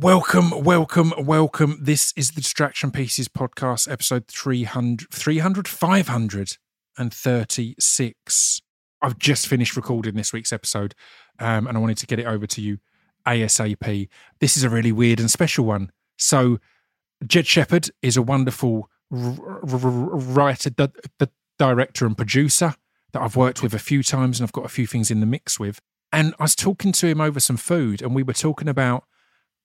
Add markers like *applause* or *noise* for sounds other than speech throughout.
Welcome, welcome, welcome. This is the Distraction Pieces podcast, episode 300, 300 536. I've just finished recording this week's episode um, and I wanted to get it over to you ASAP. This is a really weird and special one. So, Jed Shepherd is a wonderful r- r- writer, d- d- director, and producer that I've worked with a few times and I've got a few things in the mix with. And I was talking to him over some food and we were talking about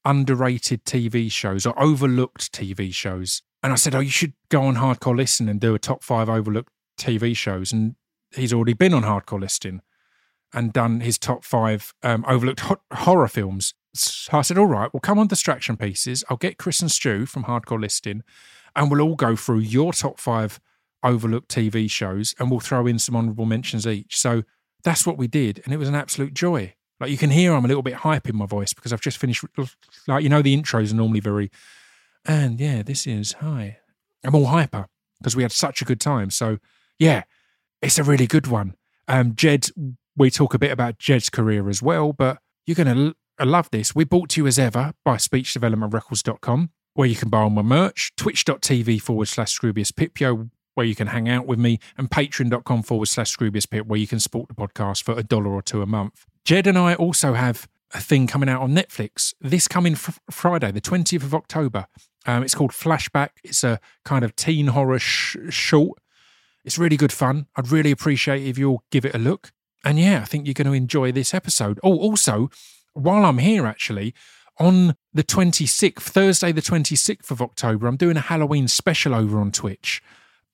underrated TV shows or overlooked TV shows. And I said, Oh, you should go on Hardcore Listing and do a top five overlooked TV shows. And he's already been on Hardcore Listing and done his top five um, overlooked ho- horror films. So I said, All right, well, come on Distraction Pieces. I'll get Chris and Stu from Hardcore Listing and we'll all go through your top five overlooked TV shows and we'll throw in some honorable mentions each. So that's what we did. And it was an absolute joy. Like you can hear I'm a little bit hype in my voice because I've just finished. Like you know, the intros are normally very, and yeah, this is hi. I'm all hyper because we had such a good time. So yeah, it's a really good one. Um, Jed, we talk a bit about Jed's career as well, but you're gonna l- love this. We brought to you as ever by SpeechDevelopmentRecords.com, where you can buy all my merch. Twitch.tv forward slash Scroobius Pipio, where you can hang out with me, and patreon.com forward slash Scroobius Pip, where you can support the podcast for a dollar or two a month. Jed and I also have a thing coming out on Netflix this coming fr- Friday, the 20th of October. Um, it's called Flashback. It's a kind of teen horror sh- short. It's really good fun. I'd really appreciate if you'll give it a look. And yeah, I think you're going to enjoy this episode. Oh, also, while I'm here, actually, on the 26th, Thursday, the 26th of October, I'm doing a Halloween special over on Twitch.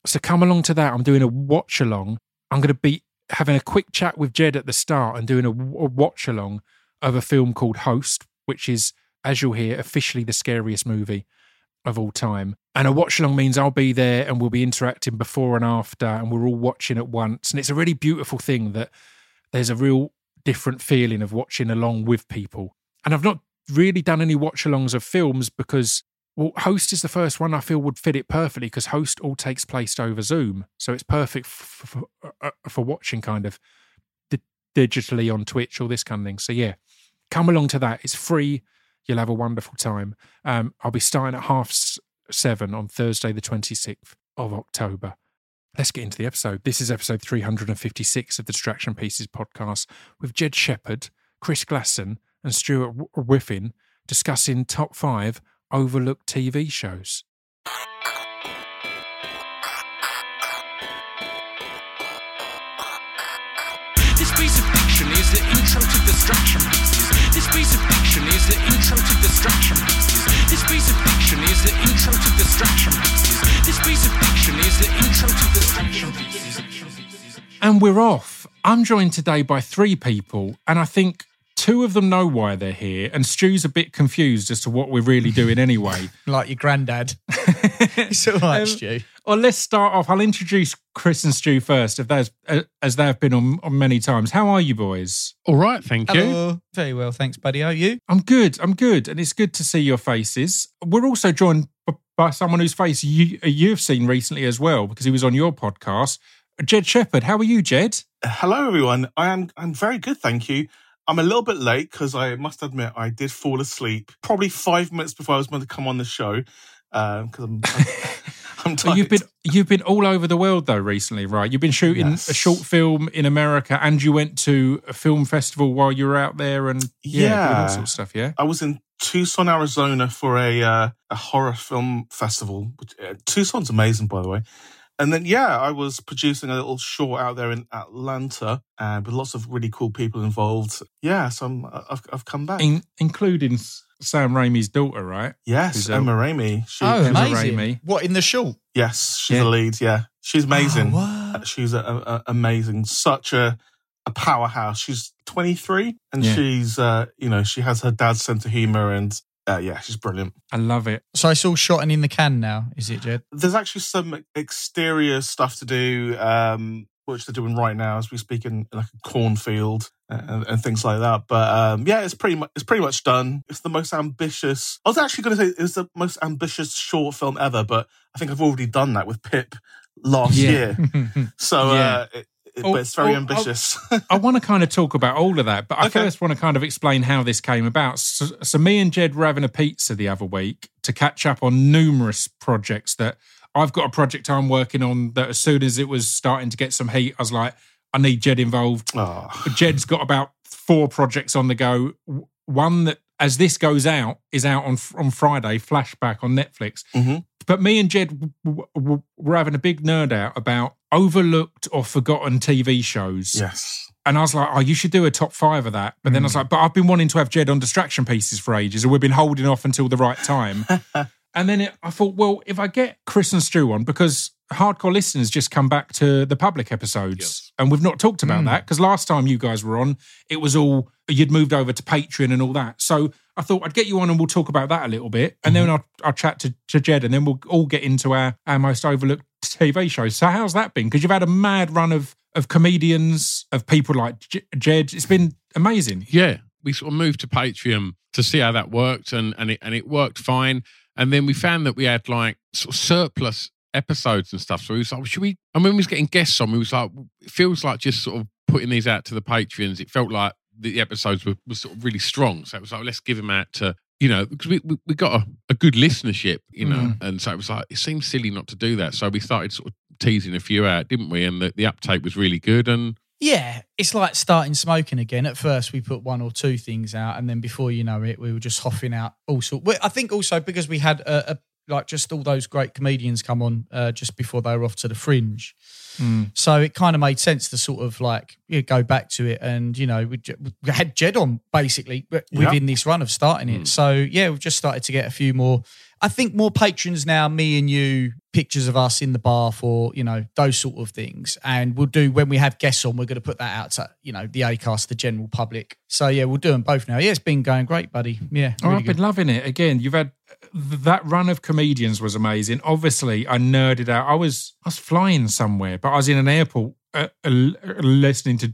So come along to that. I'm doing a watch along. I'm going to be having a quick chat with Jed at the start and doing a, a watch along of a film called Host, which is, as you'll hear, officially the scariest movie of all time. And a watch along means I'll be there and we'll be interacting before and after, and we're all watching at once. And it's a really beautiful thing that there's a real different feeling of watching along with people. And I've not really done any watch alongs of films because well, Host is the first one I feel would fit it perfectly because Host all takes place over Zoom, so it's perfect for, for, for watching kind of di- digitally on Twitch, all this kind of thing. So yeah, come along to that. It's free. You'll have a wonderful time. Um, I'll be starting at half seven on Thursday, the twenty sixth of October. Let's get into the episode. This is episode 356 of the Distraction Pieces podcast with Jed Shepherd, Chris Glasson, and Stuart Whiffin discussing top five overlooked TV shows. This piece of fiction is the intro to. This piece of fiction is the intro to. This piece of fiction is the intro to. This piece of fiction is the intro to. And we're off. I'm joined today by three people, and I think two of them know why they're here, and Stu's a bit confused as to what we're really doing anyway. *laughs* like your granddad. *laughs* it's all right, Um, Stu. Well, let's start off. I'll introduce Chris and Stu first, if there's, uh, as they have been on, on many times. How are you boys? All right, thank you. Hello. Very well, thanks, buddy. Are you? I'm good. I'm good, and it's good to see your faces. We're also joined b- by someone whose face you you've seen recently as well, because he was on your podcast. Jed Shepherd. How are you, Jed? Hello, everyone. I am I'm very good, thank you. I'm a little bit late because I must admit I did fall asleep probably five minutes before I was meant to come on the show because I'm, I'm *laughs* I'm tired. you've been you've been all over the world though recently, right? You've been shooting Yes. a short film in America, and you went to a film festival while you were out there, and yeah, doing all sorts of stuff. Yeah, I was in Tucson, Arizona for a uh, a horror film festival. Uh, Tucson's amazing, by the way. And then yeah, I was producing a little short out there in Atlanta, uh, with lots of really cool people involved. Yeah, so I'm, I've I've come back. In, including Sam Raimi's daughter, right? yes, Who's a- Emma Raimi. She, oh, Emma amazing. Raimi. What in the short? yes, she's Yeah. the lead. Yeah, she's amazing. Oh, what? She's a, a, a- amazing, such a a powerhouse. She's 23 and Yeah. she's uh you know she has her dad's sense of humor and uh, yeah she's brilliant. I love it. So it's all shot and in the can now, is it, Jed? There's actually some exterior stuff to do, um, which they're doing right now as we speak in like a cornfield and, and things like that. But um, yeah, it's pretty much it's pretty much done. It's the most ambitious. I was actually going to say it's the most ambitious short film ever, but I think I've already done that with Pip last Yeah. year. *laughs* So Yeah. uh, it, it- Oh, but it's very oh, oh. ambitious. I *laughs* want to kind of talk about all of that, but I Okay. first want to kind of explain how this came about. So, so me and Jed were having a pizza the other week to catch up on numerous projects that I've got a project I'm working on that as soon as it was starting to get some heat, I was like, I need Jed involved. oh, Jed's got about four projects on the go. One that, as this goes out, is out on on Friday. Flashback on Netflix. Mhm. But me and Jed w- w- were having a big nerd out about overlooked or forgotten TV shows. yes. And I was like, oh, you should do a top five of that. But then I was like, but I've been wanting to have Jed on distraction pieces for ages, and we've been holding off until the right time. *laughs* and then it, I thought, well, if I get Chris and Stu on, because hardcore listeners just come back to the public episodes, Yes. and we've not talked about Mm. that because last time you guys were on, it was all you'd moved over to Patreon and all that. So I thought I'd get you on and we'll talk about that a little bit, and then I'll, I'll chat to, to Jed, and then we'll all get into our, our most overlooked TV shows. So how's that been? Because you've had a mad run of of comedians, of people like J- Jed. It's been amazing. Yeah, we sort of moved to Patreon to see how that worked, and and it and it worked fine. And then we found that we had like sort of surplus episodes and stuff. So we was like, should we? And when we was getting guests on, we was like, it feels like just sort of putting these out to the Patreons. It felt like the episodes were, were sort of really strong. So it was like, let's give them out to you know because we we, we got a, a good listenership, you know, mm. and so it was like it seems silly not to do that. So we started sort of teasing a few out, didn't we? And the, the uptake was really good. And Yeah, it's like starting smoking again. At first, we put one or two things out, and then before you know it, we were just hoffing out all sort. I think also because we had a, a like just all those great comedians come on uh, just before they were off to the fringe. So it kind of made sense to sort of like you know, go back to it, and you know we, we had Jed on basically Yeah. within this run of starting it. So yeah, we've just started to get a few more. I think more patrons now. Me and you, pictures of us in the bar for you know those sort of things, and we'll do when we have guests on. We're going to put that out to you know the Acast, the general public. So yeah, we'll do them both now. Yeah, it's been going great, buddy. Yeah, Oh, really I've good. been loving it. Again, you've had that run of comedians was amazing. Obviously, I nerded out. I was I was flying somewhere, but I was in an airport uh, uh, listening to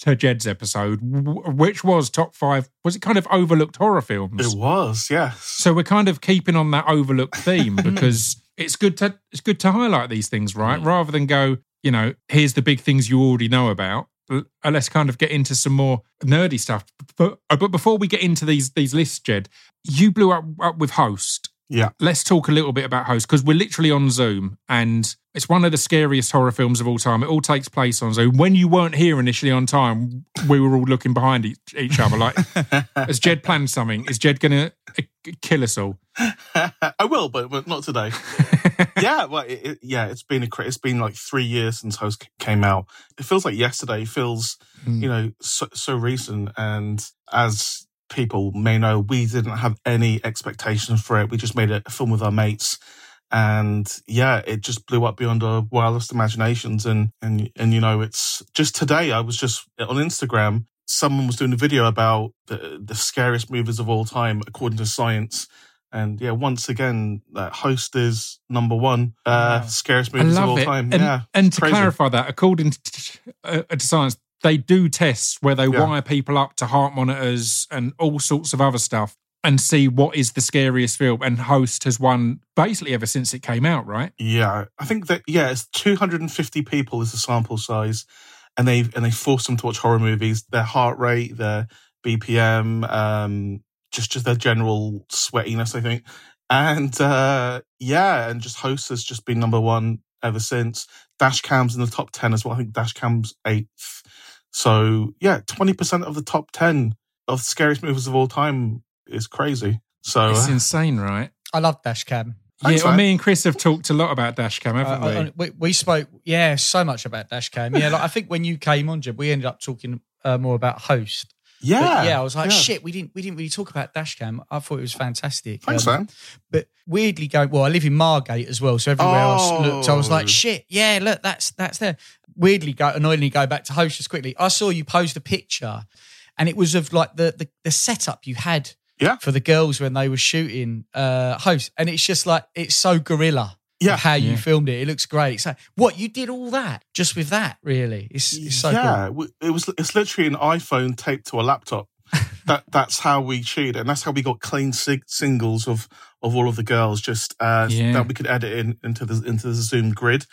to Jed's episode, which was top five. Was it kind of overlooked horror films? It was, yes. So we're kind of keeping on that overlooked theme *laughs* because it's good to it's good to highlight these things, right? Rather than go, you know, here's the big things you already know about. Uh, Let's kind of get into some more nerdy stuff. But uh, but before we get into these these lists, Jed, you blew up, up with Host. Yeah. Let's talk a little bit about Host because we're literally on Zoom and it's one of the scariest horror films of all time. It all takes place on Zoom. When you weren't here initially on time, we were all looking behind each, each other like, *laughs* has Jed planned something? Is Jed going to kill us all? *laughs* I will, but, but not today. *laughs* yeah, well, it, it, yeah, it's been a it's been like three years since Host came out. It feels like yesterday. It feels Mm. you know so, so recent. And as people may know, we didn't have any expectations for it. We just made a film with our mates, and yeah, it just blew up beyond our wildest imaginations. And and and you know, it's just today. I was just on Instagram. Someone was doing a video about the, the scariest movies of all time according to science. And yeah, once again, that host is number one uh, Wow. scariest movies of all it. time. And, yeah, and to crazy. clarify that, according to, uh, to science, they do tests where they Yeah. wire people up to heart monitors and all sorts of other stuff and see what is the scariest film. And Host has won basically ever since it came out, right? Yeah, I think that yeah, it's 250 people is the sample size, and they and they force them to watch horror movies. Their heart rate, their BPM, um, just just their general sweatiness, I think, and uh, yeah, and just host has just been number one ever since. Dash cams in the top ten as well. I think Dash cams eighth. So yeah, 20 percent of the top ten of scariest movies of all time is crazy. So It's uh, insane, right? I love Dashcam. Thanks, yeah, well, me and Chris have talked a lot about Dashcam, haven't Uh, we? uh, we, we spoke, yeah, so much about Dashcam. Yeah, like, I think when you came on, Jeb, we ended up talking uh, more about host. But, yeah, yeah, I was like, yeah. shit, we didn't we didn't really talk about Dashcam. I thought it was fantastic. Thanks, Um, man. But weirdly going, well, I live in Margate as well, so everywhere else looked, I was Oh. like, shit, yeah, look, that's that's there. Weirdly go annoyingly go back to host just quickly. I saw you post a picture and it was of like the the, the setup you had Yeah. for the girls when they were shooting uh host. And it's just like it's so guerrilla. Yeah. of how you Yeah. filmed it. It looks great. So what you did all that just with that, really. It's, it's so yeah, w- it was. It's literally an iPhone taped to a laptop. *laughs* that that's how we cheated, and that's how we got clean sig- singles of of all of the girls. Just uh, Yeah. that we could edit in into the into the Zoom grid,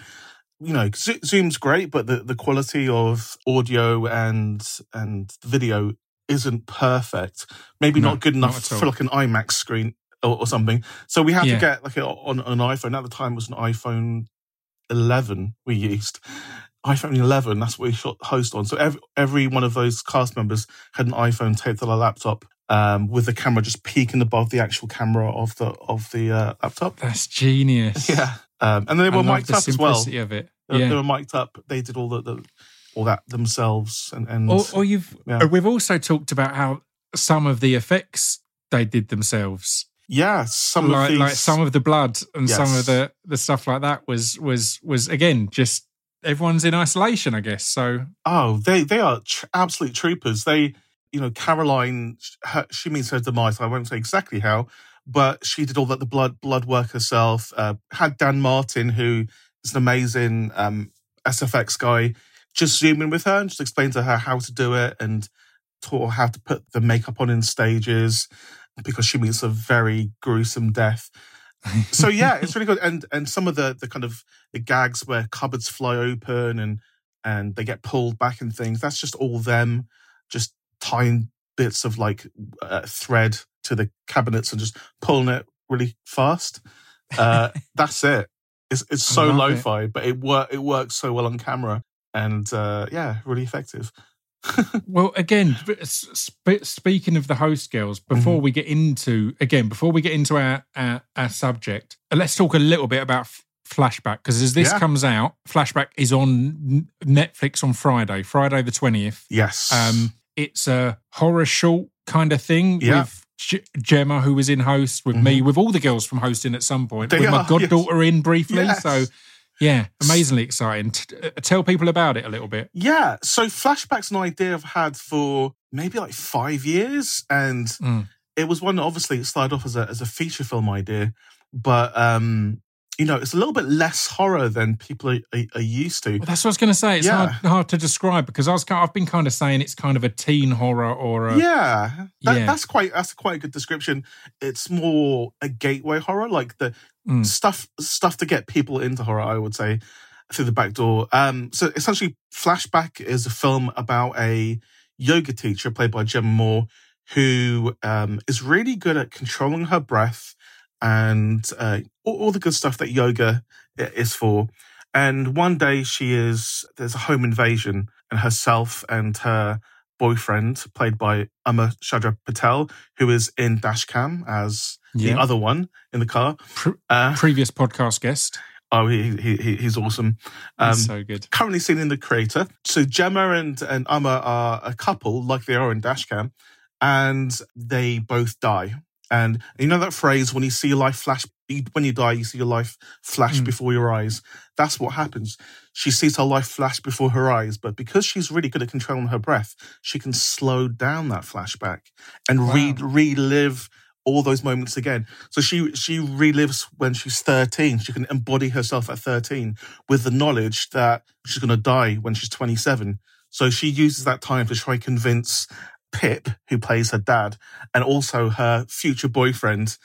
you know, Zoom's great, but the, the quality of audio and and video isn't perfect. Maybe No, not good enough all. for like an IMAX screen or, or something. So we had Yeah. to get like a, on an iPhone. At the time, it was an iPhone 11 we used. iPhone 11. That's what we shot host on. So every every one of those cast members had an iPhone taped to their laptop. Um, with the camera just peeking above the actual camera of the of the uh, laptop. That's genius. Yeah, um, and they were mic'd the up as well. simplicity of it. They, yeah. they were mic'd up. They did all the, the all that themselves. And, and or, or you've Yeah. uh, we've also talked about how some of the effects they did themselves yeah, some like of these, like some of the blood and some of the the stuff like that was was was again just everyone's in isolation i guess so oh, they they are tr- absolute troopers. They, you know, Caroline, her, she means her demise. I won't say exactly how, but she did all that the blood blood work herself. Uh, had Dan Martin, who is an amazing um, SFX guy, just zoom in with her and just explain to her how to do it and taught her how to put the makeup on in stages because she meets a very gruesome death. so yeah, it's really good. And and some of the the kind of the gags where cupboards fly open and and they get pulled back and things. That's just all them, just tying bits of like uh, thread to the cabinets and just pulling it really fast. Uh, *laughs* that's it. It's it's so lo-fi, but it work it works so well on camera, and uh, yeah, really effective. *laughs* well again sp- speaking of the host girls Mm-hmm. before we get into again before we get into our our, our subject uh, let's talk a little bit about f- flashback because as this Yeah. comes out flashback is on netflix on friday friday the 20th Yes. Um, it's a horror short kind of thing Yeah. with G- Gemma, who was in host with me, with all the girls from hosting at some point, They with my are, goddaughter in briefly. Yes. So, yeah, amazingly exciting. T- uh, tell people about it a little bit. Yeah, so flashback's an idea I've had for maybe like five years, and Mm. it was one that obviously started off as a as a feature film idea, but um, you know, it's a little bit less horror than people are, are, are used to. Well, that's what I was going to say. It's Yeah. hard, hard to describe because I was, I've been kind of saying it's kind of a teen horror or a, yeah, that, yeah. that's quite that's quite a good description. It's more a gateway horror, like the Mm. stuff stuff to get people into horror. I would say through the back door. Um, so essentially, Flashback is a film about a yoga teacher played by Gemma Moore who um, is really good at controlling her breath and uh, all, all the good stuff that yoga is for. And one day she is there's a home invasion, and herself and her boyfriend, played by Amma Shadra Patel, who is in Dashcam as Yeah. the other one in the car. Pre- Uh, previous podcast guest. oh, he, he, he he's awesome. Um, He's so good. currently seen in the creator. So Gemma and and Amar are a couple, like they are in Dashcam, and they both die. And you know that phrase when you see your life flash, when you die, you see your life flash Mm. before your eyes. That's what happens. She sees her life flash before her eyes, but because she's really good at controlling her breath, she can slow down that flashback and re- relive all those moments again. So she she relives when she's 13. She can embody herself at 13 with the knowledge that she's going to die when she's 27. So she uses that time to try convince Pip, who plays her dad, and also her future boyfriend,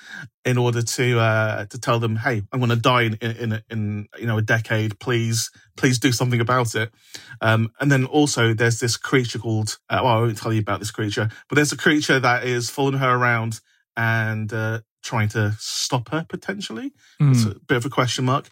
in order to uh, to tell them, "Hey, I'm going to die in, in in you know a decade. Please, please do something about it." Um, and then also there's this creature called uh, well, I won't tell you about this creature, but there's a creature that is following her around and uh, trying to stop her potentially. It's Mm. a bit of a question mark.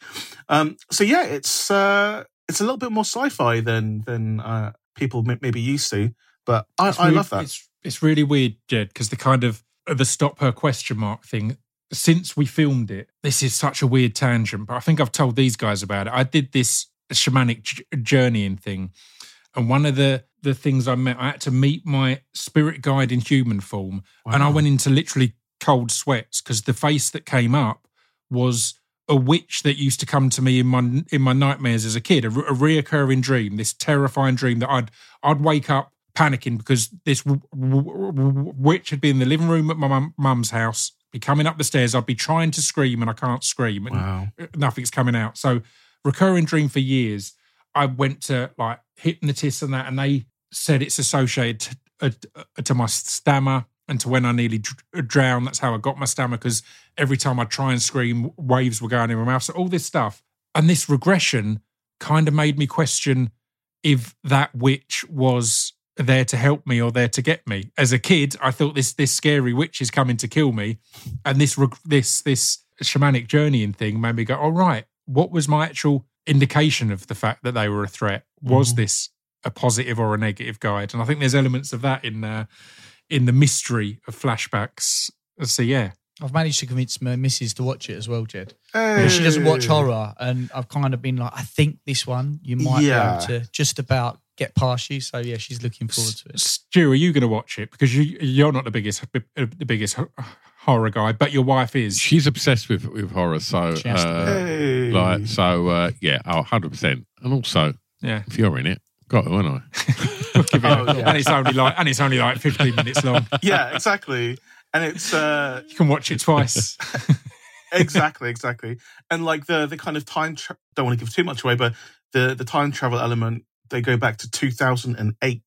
Um, so yeah, it's uh, it's a little bit more sci-fi than than uh, people may, maybe used to, but I, I really- love that. It's it's really weird, Jed, because the kind of the stop her question mark thing. Since we filmed it, this is such a weird tangent, but I think I've told these guys about it. I did this shamanic j- journeying thing, and one of the the things I met, I had to meet my spirit guide in human form, and I went into literally cold sweats because the face that came up was a witch that used to come to me in my in my nightmares as a kid, a, a reoccurring dream, this terrifying dream that I'd I'd wake up panicking because this w- w- w- witch had been in the living room at my mum's house, be coming up the stairs. I'd be trying to scream and I can't scream, and Wow. Uh, nothing's coming out. So recurring dream for years. I went to like hypnotists and that, and they said it's associated to, uh, uh, to my stammer and to when I nearly dr- uh, drowned. That's how I got my stammer because every time I try and scream, waves were going in my mouth. So all this stuff and this regression kind of made me question if that witch was there to help me or there to get me. As a kid, I thought this this scary witch is coming to kill me, and this this this shamanic journeying thing made me go, "All right, what was my actual indication of the fact that they were a threat? Was Mhm. this a positive or a negative guide?" And I think there's elements of that in uh, in the mystery of flashbacks. So yeah, I've managed to convince my missus to watch it as well, Jed. Because She doesn't watch horror, and I've kind of been like, I think this one you might Yeah. be able to just about get past you. So yeah, she's looking forward to it. Stu, are you going to watch it? Because you you're not the biggest uh, the biggest horror guy, but your wife is. She's obsessed with with horror, so She has to uh, Hey. like so uh, yeah, oh, 100 percent. And also, Yeah, if you're in it, got to, aren't I? *laughs* It *laughs* Oh, yeah. and it's only like and it's only like 15 minutes long. *laughs* yeah, exactly. And it's uh You can watch it twice. exactly, exactly. And like the the kind of time tra- don't want to give too much away, but the the time travel element they go back to 2008.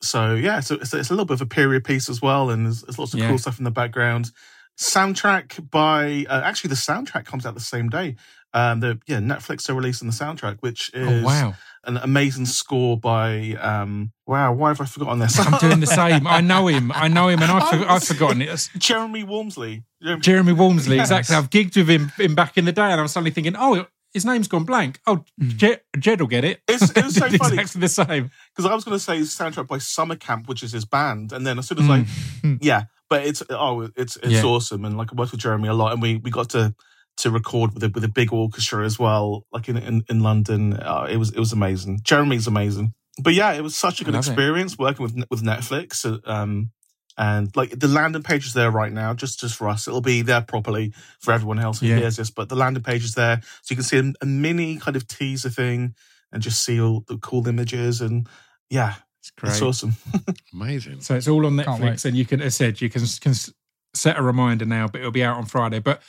So yeah, so it's, it's a little bit of a period piece as well, and there's, there's lots of Yeah. cool stuff in the background. Soundtrack by uh, actually the soundtrack comes out the same day. Um, the yeah Netflix are releasing the soundtrack, which is oh wow, an amazing score by um wow why have I forgotten this? I'm doing the same. I know him. I know him, and I've, for, I've forgotten it. Jeremy Warmsley. Jeremy- Jeremy Warmsley, Yes. exactly. I've gigged with him, him back in the day, and I'm suddenly thinking, oh, his name's gone blank. Oh, Jed, Jed will get it. It's- it's *laughs* so Did funny. exactly the same. because I was going to say soundtrack by Summer Camp, which is his band, and then as soon as like, *laughs* yeah, but it's oh, it's it's Yeah. awesome, and like I worked with Jeremy a lot, and we we got to to record with a with a big orchestra as well, like in in, in London. Uh, it was it was amazing. Jeremy's amazing, but yeah, it was such a good Love it. experience working with with Netflix. uh, Um, and like the landing page is there right now, just just for us. It'll be there properly for everyone else who Yeah. hears this. But the landing page is there, so you can see a, a mini kind of teaser thing and just see all the cool images and yeah, It's great. it's awesome. *laughs* Amazing. So it's all on Netflix, and you can, as I said, you can, can set a reminder now, but it'll be out on Friday. But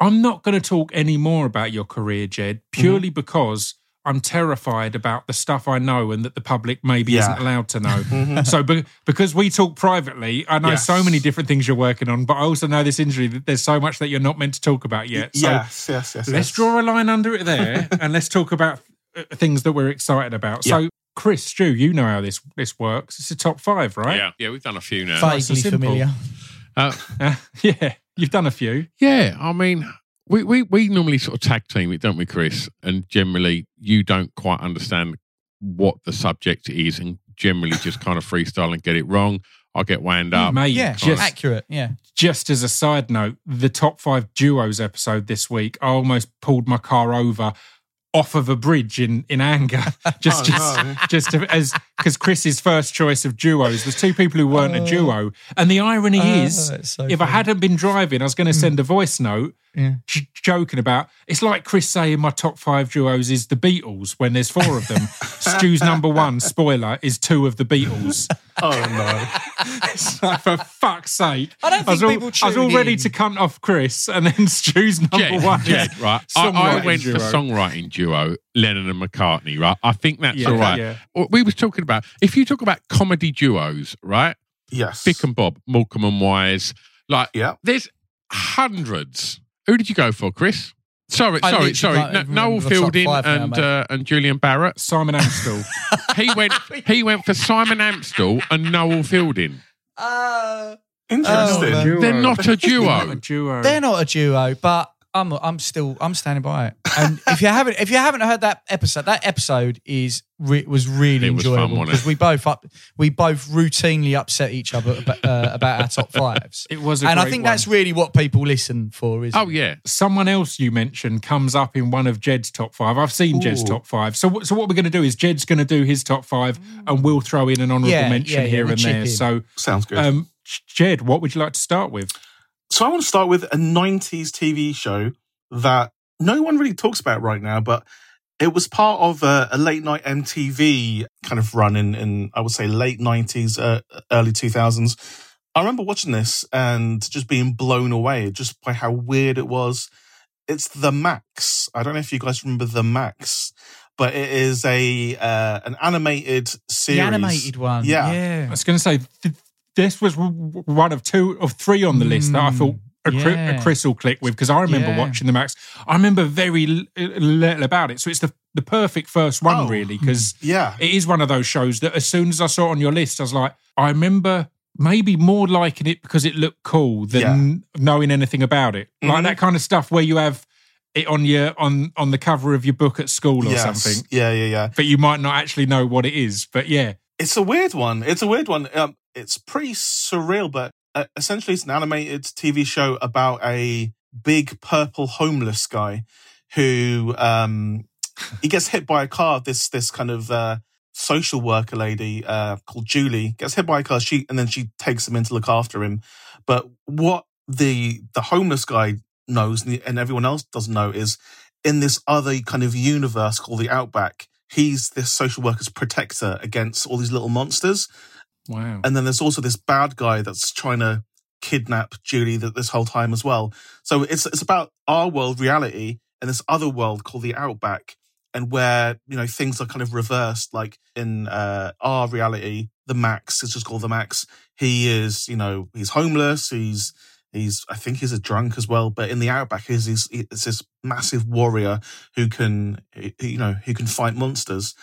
I'm not going to talk any more about your career, Jed, mm-hmm. purely because I'm terrified about the stuff I know and that the public maybe Yeah. isn't allowed to know. *laughs* Mhm. so, be, because we talk privately, I know so many different things you're working on, but I also know this injury that there's so much that you're not meant to talk about yet. So yes, yes, yes. let's yes. draw a line under it there, *laughs* and let's talk about uh, things that we're excited about. So. Chris, Stu, you know how this this works. It's a top five, right? Yeah, yeah, we've done a few now. Nice and Vaguely simple. familiar. Uh, Uh, *laughs* yeah, you've done a few. Yeah, I mean, we, we, we normally sort of tag team it, don't we, Chris? And generally, you don't quite understand what the subject is, and generally just kind of freestyle and get it wrong. I get wound up. Mate, Yeah, just, accurate. Yeah. just as a side note, the top five duos episode this week, I almost pulled my car over off of a bridge in in anger. *laughs* *laughs* just Oh, just, no. just to, as because Chris's first choice of duos, was two people who weren't a oh. duo, and the irony oh, is. Oh, so If I hadn't been driving, I was going to hmm. send a voice note Yeah. j- joking about. It's like Chris saying my top five duos is the Beatles when there's four of them. *laughs* Stu's number one spoiler is two of the Beatles. *laughs* Oh no. *laughs* It's like, for fuck's sake. I don't was think all, people I was all tune ready in. to cunt off Chris, and then Stu's number Jed, one. Jed, right? I, I went duo. for songwriting duo, Lennon and McCartney, right? I think that's Yeah, all right. yeah. We was talking about if you talk about comedy duos, right? Yes. Vic and Bob, Morecambe and Wise, like Yeah. there's hundreds. Who did you go for, Chris? Sorry, I sorry, sorry. No, Noel remember the top Fielding five now, and uh, and Julian Barratt. Simon Amstell. He went. he went for Simon Amstell and Noel Fielding. Uh, Interesting. Oh, Duo. They're not a a duo. duo. they're not a duo, but I'm I'm still I'm standing by it. And *laughs* if you haven't if you haven't heard that episode, that episode is re- was really It enjoyable because we both up we both routinely upset each other about, uh, about our top *laughs* fives. It was a and I think one. that's really what people listen for. Is Oh yeah, Someone else you mentioned comes up in one of Jed's top five. I've seen Jed's top five. So, so what we're going to do is Jed's going to do his top five, and we'll throw in an honourable Yeah, mention yeah, yeah, here and there. in. So, Sounds good. um, Jed, what would you like to start with? So I want to start with a 90s TV show that no one really talks about right now, but it was part of a, a late night MTV kind of run in, in I would say, late 90s, uh, early 2000s. I remember watching this and just being blown away just by how weird it was. It's The Maxx. I don't know if you guys remember The Maxx, but it is a uh, an animated series. the animated one. Yeah. yeah. I was going to say th- this was w- w- one of two of three on the list that I Mm, thought a, cri- yeah. a Chris will click with because I remember Yeah. watching the Maxx. I remember very l- little about it. So it's the the perfect first one, Oh, really, because Yeah. it is one of those shows that as soon as I saw it on your list, I was like, I remember maybe more liking it because it looked cool than knowing anything about it. Like Mhm. that kind of stuff where you have it on your on on the cover of your book at school or Yes. something, Yeah, yeah, yeah. but you might not actually know what it is. But yeah, It's a weird one. It's a weird one. Um, it's pretty surreal, but uh, essentially, it's an animated TV show about a big purple homeless guy who um, *laughs* he gets hit by a car. This this kind of uh, social worker lady uh, called Julie gets hit by a car. She and then she takes him in to look after him. But what the the homeless guy knows and and everyone else doesn't know is in this other kind of universe called the Outback. He's this social worker's protector against all these little monsters. wow. And then there's also this bad guy that's trying to kidnap Julie th- this whole time as well. So it's it's about our world reality and this other world called the Outback, and where you know things are kind of reversed. Like in uh, our reality, the Maxx is just called the Maxx. He is you know he's homeless. He's he's I think he's a drunk as well. But in the Outback, he's he's, he's this massive warrior who can you know who can fight monsters.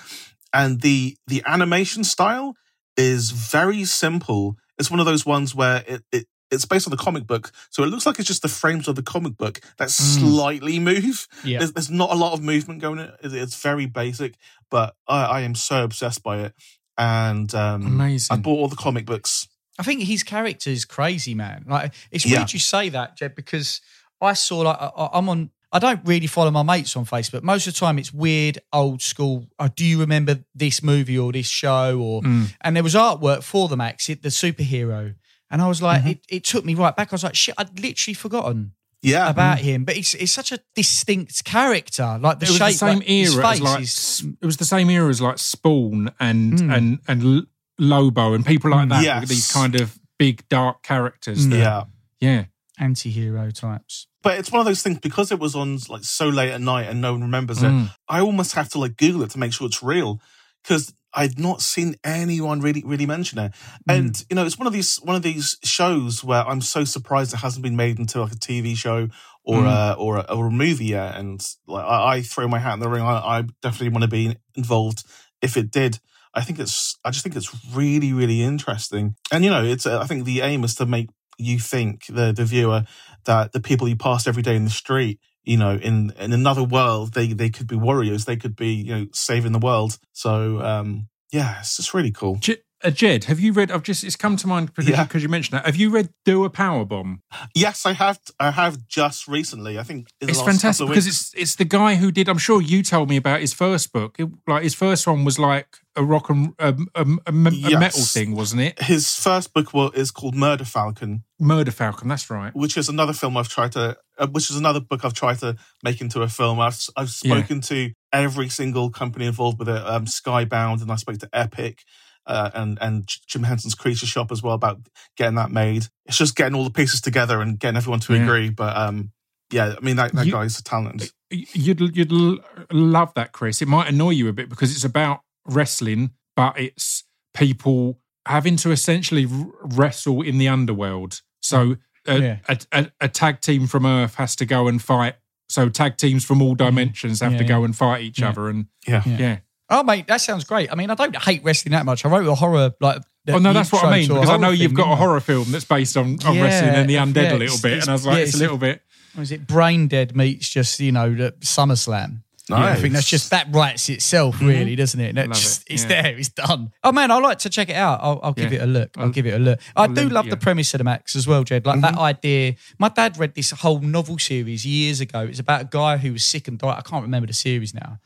And the the animation style is very simple. It's one of those ones where it, it it's based on the comic book, so it looks like it's just the frames of the comic book that slightly move. Yeah. There's, there's not a lot of movement going. in. It- It's very basic, but I, I am so obsessed by it, and um, Amazing. I bought all the comic books. I think his character is crazy, man. Like it's Yeah. weird you say that, Jed, because I saw like I, I- I'm on. I don't really follow my mates on Facebook. Most of the time, it's weird, old school. Oh, do you remember this movie or this show? Or Mm. and there was artwork for the Maxx, it, the superhero, and I was like, Mm-hmm. it, it took me right back. I was like, shit, I'd literally forgotten Yeah, about him. But it's it's such a distinct character. Like the it was shape, the same like, era as face like is- it was the same era as like Spawn and Mm. and and Lobo and people like that. Yes. These kind of big dark characters. that- yeah. yeah. Anti-hero types. But it's one of those things because it was on like so late at night and no one remembers it. Mm. I almost have to like Google it to make sure it's real because I'd not seen anyone really really mention it. And you know, it's one of these one of these shows where I'm so surprised it hasn't been made into like a TV show or Mm. a or a, or a movie yet. And like I, I throw my hat in the ring. I, I definitely want to be involved if it did. I think it's I just think it's really really interesting. And you know, it's uh, I think the aim is to make you think the the viewer that the people you pass every day in the street you know in in another world they they could be warriors they could be you know saving the world so um yeah it's just really cool J- uh, Jed, have you read? I've just it's come to mind because Yeah. you mentioned that. Have you read Do a Powerbomb? yes i have i have just recently i think in the It's fantastic because it's it's the guy who did. I'm sure you told me about his first book. It- like his first one was like a rock and a, a, a, a Yes. metal thing, wasn't it? his first book is called Murderfalcon Murder Falcon. That's right. which is another film i've tried to uh, which is another book i've tried to make into a film i've i've Yeah. spoken to every single company involved with it um skybound and i spoke to epic uh, and and Jim Henson's Creature Shop as well about getting that made. It's just getting all the pieces together and getting everyone to Yeah. agree. But um, yeah, I mean that, that You- guy's a talent. You'd you'd l- love that, Chris. It might annoy you a bit because it's about wrestling, but it's people having to essentially wrestle in the underworld. So a, Yeah. a, a, a tag team from Earth has to go and fight. So tag teams from all mm-hmm. dimensions have. Yeah, to go and fight each Yeah. other. And Yeah. Yeah. yeah. Oh, mate, that sounds great. I mean, I don't hate wrestling that much. I wrote a horror like. Oh no, that's what I mean because I know you've got a horror. horror film that's based on, on Yeah, wrestling and the undead yeah, a little bit, and I was like, yeah, it's a little bit. Was it Braindead meets just you know the SummerSlam? Yeah, I think that's just that writes itself, mm-hmm. really, doesn't it? Just, it, It's yeah. there, it's done. Oh man, I like to check it out. I'll, I'll give Yeah. it a look. I'll I'll- give it a look. I I'll do love yeah. the premise of the Maxx as well, Jed. Like that mm-hmm. idea. My dad read this whole novel series years ago. It's about a guy who was sick and died. I can't remember the series now.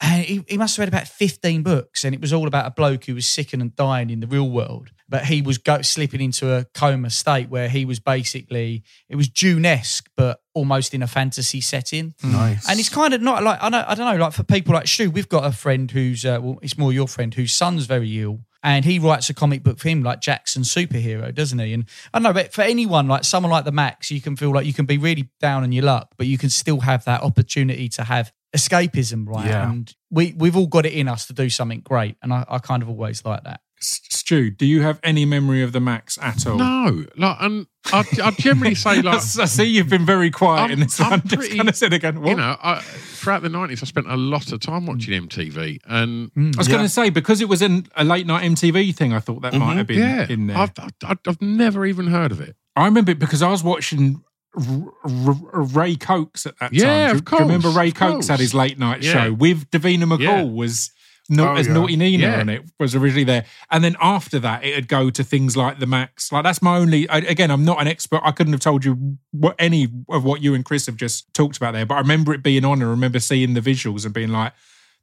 And he, he must have read about 15 books, and it was all about a bloke who was sick and dying in the real world. But he was go, slipping into a coma state where he was basically, it was Dune-esque, but almost in a fantasy setting. nice. And it's kind of not like I know I don't know like for people like Stu, we've got a friend who's uh, well, it's more your friend whose son's very ill, and he writes a comic book for him like Jackson superhero, doesn't he? And I don't know, but for anyone like someone like the Maxx, you can feel like you can be really down on your luck, but you can still have that opportunity to have escapism, right? Yeah. And we we've all got it in us to do something great, and I, I kind of always like that. S- Stu, do you have any memory of the Maxx at all? No, like, and I, I generally say *laughs* like, I see you've been very quiet I'm- in this I'm one. *laughs* Just pretty- kind of said again. What? you know, I, throughout the nineties, I spent a lot of time watching MTV, and I was Yeah. going to say because it was in a late night MTV thing. I thought that might Mhm. have been yeah, in there. I've, I've, I've never even heard of it. I remember it because I was watching R- R- Ray Cokes at that time. Yeah, do, of do you remember Ray of Cokes had his late night Yeah. show with Davina McCall Yeah. was not Oh, as yeah. Naughty Nina Yeah. on it was originally there, and then after that it'd go to things like the Maxx. Like that's my only. I, again, I'm not an expert. I couldn't have told you what any of what you and Chris have just talked about there, but I remember it being on. and I remember seeing the visuals and being like,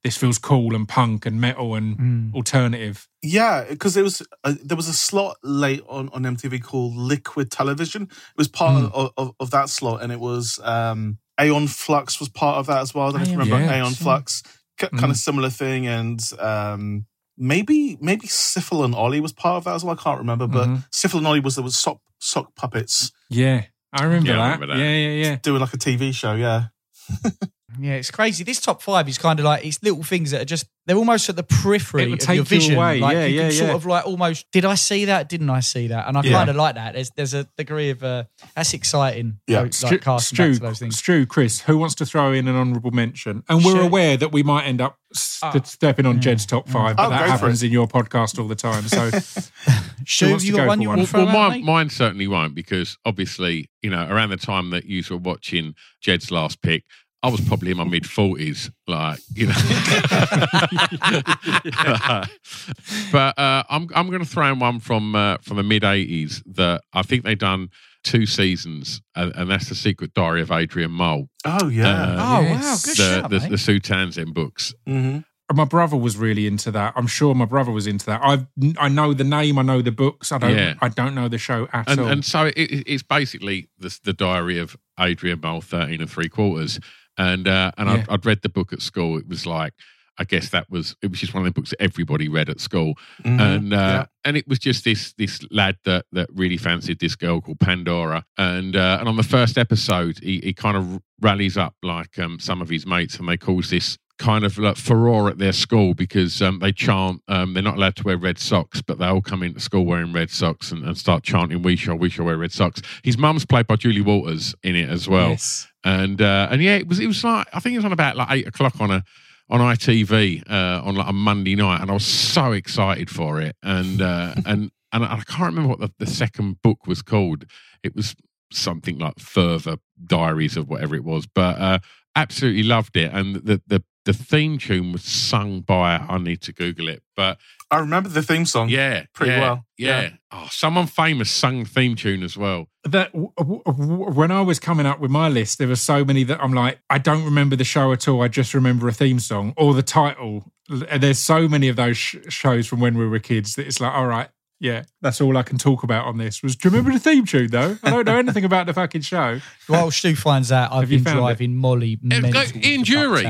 "This feels cool and punk and metal and Mm. alternative." Yeah, because it was uh, there was a slot late on, on MTV called Liquid Television. It was part Hmm. of, of, of that slot, and it was um, Aeon Flux was part of that as well. I don't know if you Aeon remember Aeon. Flux, kind Mm. of similar thing, and um, maybe maybe Sifl and Olly was part of that as well. I can't remember, but Mhm. Sifl and Olly was there was sock sock puppets Yeah, I remember, Yeah, I that. remember that. Yeah, yeah, yeah. doing like a TV show. Yeah, *laughs* Yeah, it's crazy. This top five is kind of like it's little things that are just they're almost at the periphery It would of take your you vision. away. Like Yeah, you yeah, can sort yeah. of like almost did I see that? Didn't I see that? And I kind of like that. There's there's a degree of uh, that's exciting. Yeah. like, Stu, casting Stu, back to those things. Stu, Chris, who wants to throw in an honourable mention? And we're Sure. aware that we might end up st- Ah. stepping on Jed's top five, but Oh, that happens in your podcast all the time. So, *laughs* Stu, wants have you to got go one for you one? Well, throw well out, mine, mine certainly won't because obviously, you know, around the time that you were watching Jed's last pick, I was probably in my mid forties, like you know. *laughs* but uh, I'm I'm going to throw in one from uh, from the mid '80s that I think they done two seasons, and, and that's the Secret Diary of Adrian Mole, oh yeah. Uh, Oh Yes. wow, good the shout, the, mate. the Sue Townsend books. hmm my brother was really into that. I'm sure my brother was into that. I I know the name, I know the books. I don't. Yeah. I don't know the show at and all. and so it, it- it's basically the, the diary of Adrian Mole, thirteen and three quarters. And uh, and Yeah. I'd, I'd read the book at school. It was like I guess that was it was just one of the books that everybody read at school. Mhm. And uh, Yeah. and it was just this this lad that that really fancied this girl called Pandora. And uh, and on the first episode, he, he kind of rallies up like um, some of his mates, and they cause this kind of like furore at their school because um, they chant um, they're not allowed to wear red socks but they all come into school wearing red socks and, and start chanting we shall we shall wear red socks his mum's played by julie walters in it as well Yes. And uh, and yeah, it was it was like I think it was on about like eight o'clock on a on ITV uh, on like a Monday night, and I was so excited for it, and uh, and and I can't remember what the, the second book was called. It was something like Further Diaries of whatever it was, but uh, absolutely loved it, and the the the theme tune was sung by I need to Google it, but I remember the theme song. yeah, pretty yeah, well. Yeah. Yeah. Oh, someone famous sung theme tune as well. that w- w- w- when I was coming up with my list, there were so many that I'm like, I don't remember the show at all. I just remember a theme song or the title. There's so many of those sh- shows from when we were kids that it's like, all right, yeah, that's all I can talk about on this. Was do you remember the theme tune though? I don't know anything about the fucking show. *laughs* While Stu finds out, I've Have you been found it? driving Molly Uh, mental. go- with Ian Dury.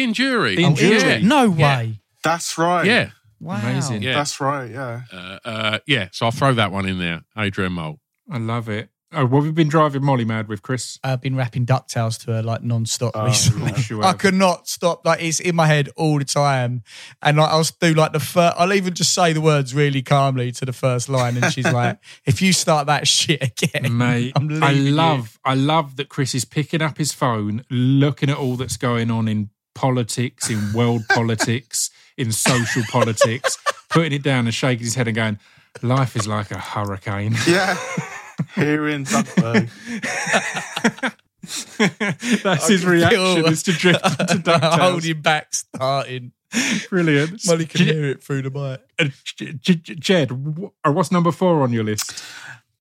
In Dury. Ian Oh, Ian Dury. Dury. No Yeah. way. That's right. Yeah. Wow. Amazing. Yeah. That's right. Yeah. Uh, uh, yeah, so I'll throw that one in there. Adrian Mole. I love it. Oh, what have you been driving Molly mad with, Chris? I've been rapping DuckTales to her like non-stop Oh, recently. Yes, *laughs* I have. could not stop. Like it's in my head all the time, and like, I'll do like the first. I'll even just say the words really calmly to the first line, and she's like, *laughs* "If you start that shit again, *laughs* Mate, I'm I leaving you." love, I love that Chris is picking up his phone, looking at all that's going on in politics, in world politics, in social politics, putting it down and shaking his head and going, "Life is like a hurricane." Yeah. Here in Duckburg. That's I his reaction feel- is to drift *laughs* into DuckTales. holding back, starting. Brilliant. Molly can J- hear it through the mic. uh, J- J- Jed, uh, what's number four on your list?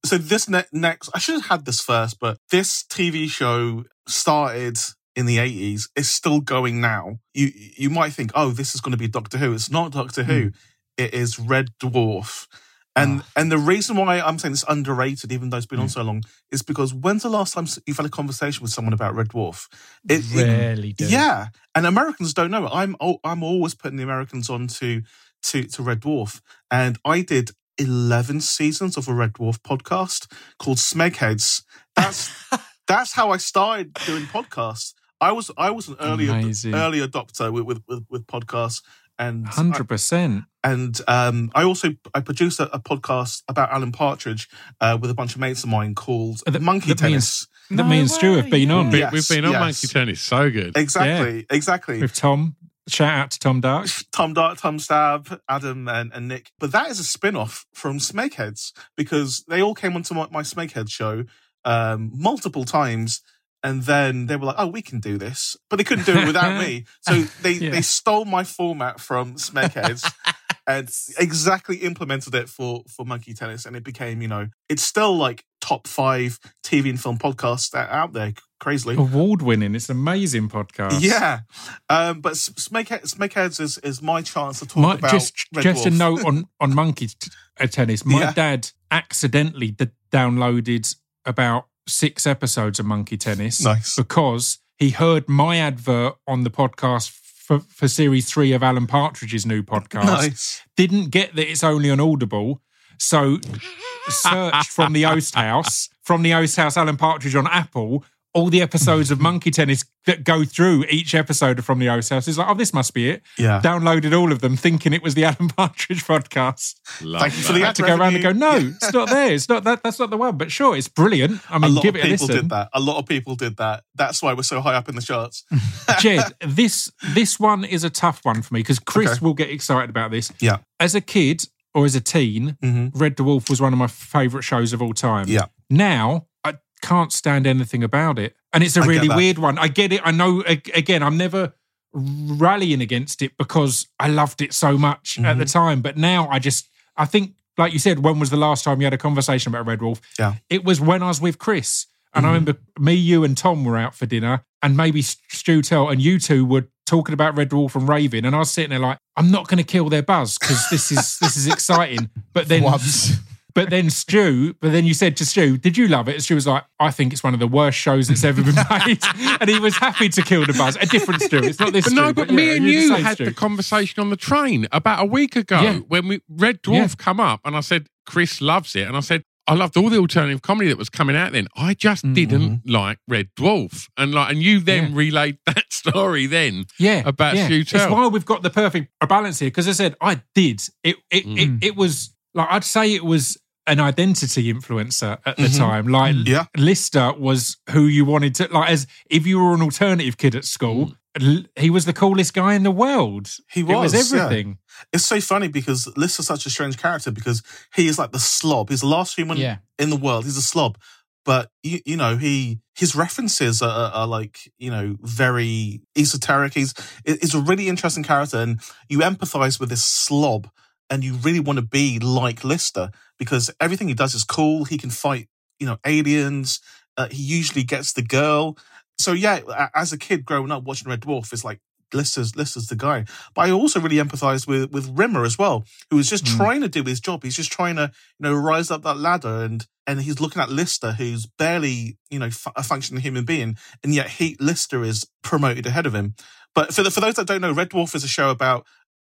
so this ne- next, I should have had this first, but this TV show started in the 80s. It's still going now. You you might think, oh, this is going to be Doctor Who. It's not Doctor Who. It is Red Dwarf. And ah. and the reason why I'm saying it's underrated, even though it's been on mm. so long, is because when's the last time you've had a conversation with someone about Red Dwarf? It- Rarely do. yeah, and Americans don't know it. I'm I'm always putting the Americans on to to to Red Dwarf, and I did eleven seasons of a Red Dwarf podcast called Smegheads. That's *laughs* that's how I started doing podcasts. I was I was an early ad- early adopter with with with, with podcasts, and Hundred percent. And um, I also I produce a, a podcast about Alan Partridge uh, with a bunch of mates of mine called that- Monkey that me and- Tennis. that me and Stu have been on We- Yes, We've been on yes. Monkey Tennis. So good. Exactly, exactly. with Tom. Shout out to Tom Dark. *laughs* Tom Dart, Tom Stab, Adam, and, and Nick. But that is a spin off from Smegheads because they all came onto my, my Smeghead show um, multiple times. And then they were like, oh, we can do this. But they couldn't do it without me. *laughs* So they, Yeah. they stole my format from Smegheads *laughs* and exactly implemented it for, for Monkey Tennis. And it became, you know, it's still like top five TV and film podcasts that out there, crazily. Award winning. It's an amazing podcast. Yeah, um, but Smegheads is, is my chance to talk My, about just Red just a note on *laughs* on monkey t- uh, tennis. My Yeah. dad accidentally d- downloaded about six episodes of Monkey Tennis Nice. because he heard my advert on the podcast for, for series three of Alan Partridge's new *laughs* podcast. Nice. Didn't get that it's only on Audible, so *laughs* searched from the Oast House, from the Oast House Alan Partridge on Apple. All the episodes of Monkey Tennis that go through each episode of from the Oast House is like, oh, this must be it Yeah. downloaded all of them thinking it was the Alan *laughs* Partridge podcast. Love Thank you for that. the I had to go around and go, no, revenue. it's not there. It's not that. That's not the one. But sure, it's brilliant. I mean, a lot give of it a people listen. did that. A lot of people did that. That's why we're so high up in the charts. *laughs* Jed, this this one is a tough one for me because Chris Okay. will get excited about this. Yeah. As a kid or as a teen, hmm Red Dwarf was one of my favourite shows of all time. Yeah. Now I can't stand anything about it, and it's a I really weird one. I get it. I know. Again, I'm never rallying against it because I loved it so much at Mm-hmm. the time, but now I just I think, like you said, when was the last time you had a conversation about Red Dwarf? Yeah. It was when I was with Chris. And I Mhm. remember me, you, and Tom were out for dinner, and maybe Stu Tell and you two were talking about Red Dwarf and Raven, and I was sitting there like, I'm not going to kill their buzz because this is this is exciting. But then, *laughs* Once. But then Stu, but then you said to Stu, "Did you love it?" And Stu was like, "I think it's one of the worst shows that's ever been made," *laughs* and he was happy to kill the buzz. A different Stu. It's not this. But Stu, no, but yeah, me and you're the had Stu. the conversation on the train about a week ago Yeah. when we Red Dwarf Yeah. come up, and I said Chris loves it, and I said I loved all the alternative comedy that was coming out then. I just Mm-hmm. didn't like Red Dwarf, and like, and you then Yeah. relayed *laughs* that story then. yeah, about yeah. Stu It's why we've got the perfect balance here. Because I said I did. It it, Mm. it it was like I'd say it was an identity influencer at the Mhm. time. Like Yeah. Lister was who you wanted to like as if you were an alternative kid at school. l- He was the coolest guy in the world. He was was, yeah. everything. It's so funny because is such a strange character because he is like the slob. He's the last human Yeah. in the world. He's a slob. But you, you know, he his references are, are, like you know very esoteric. He's he's a really interesting character, and you empathize with this slob, and you really want to be like Lister because everything he does is cool. He can fight, you know, aliens. Uh, he usually gets the girl. So yeah, as a kid growing up watching Red Dwarf, it's like Lister's Lister's the guy. But I also really empathize with with Rimmer as well, who is just Mm. trying to do his job. He's just trying to you know rise up that ladder, and and he's looking at Lister, who's barely you know a functioning human being, and yet he Lister is promoted ahead of him. But for the, for those that don't know, Red Dwarf is a show about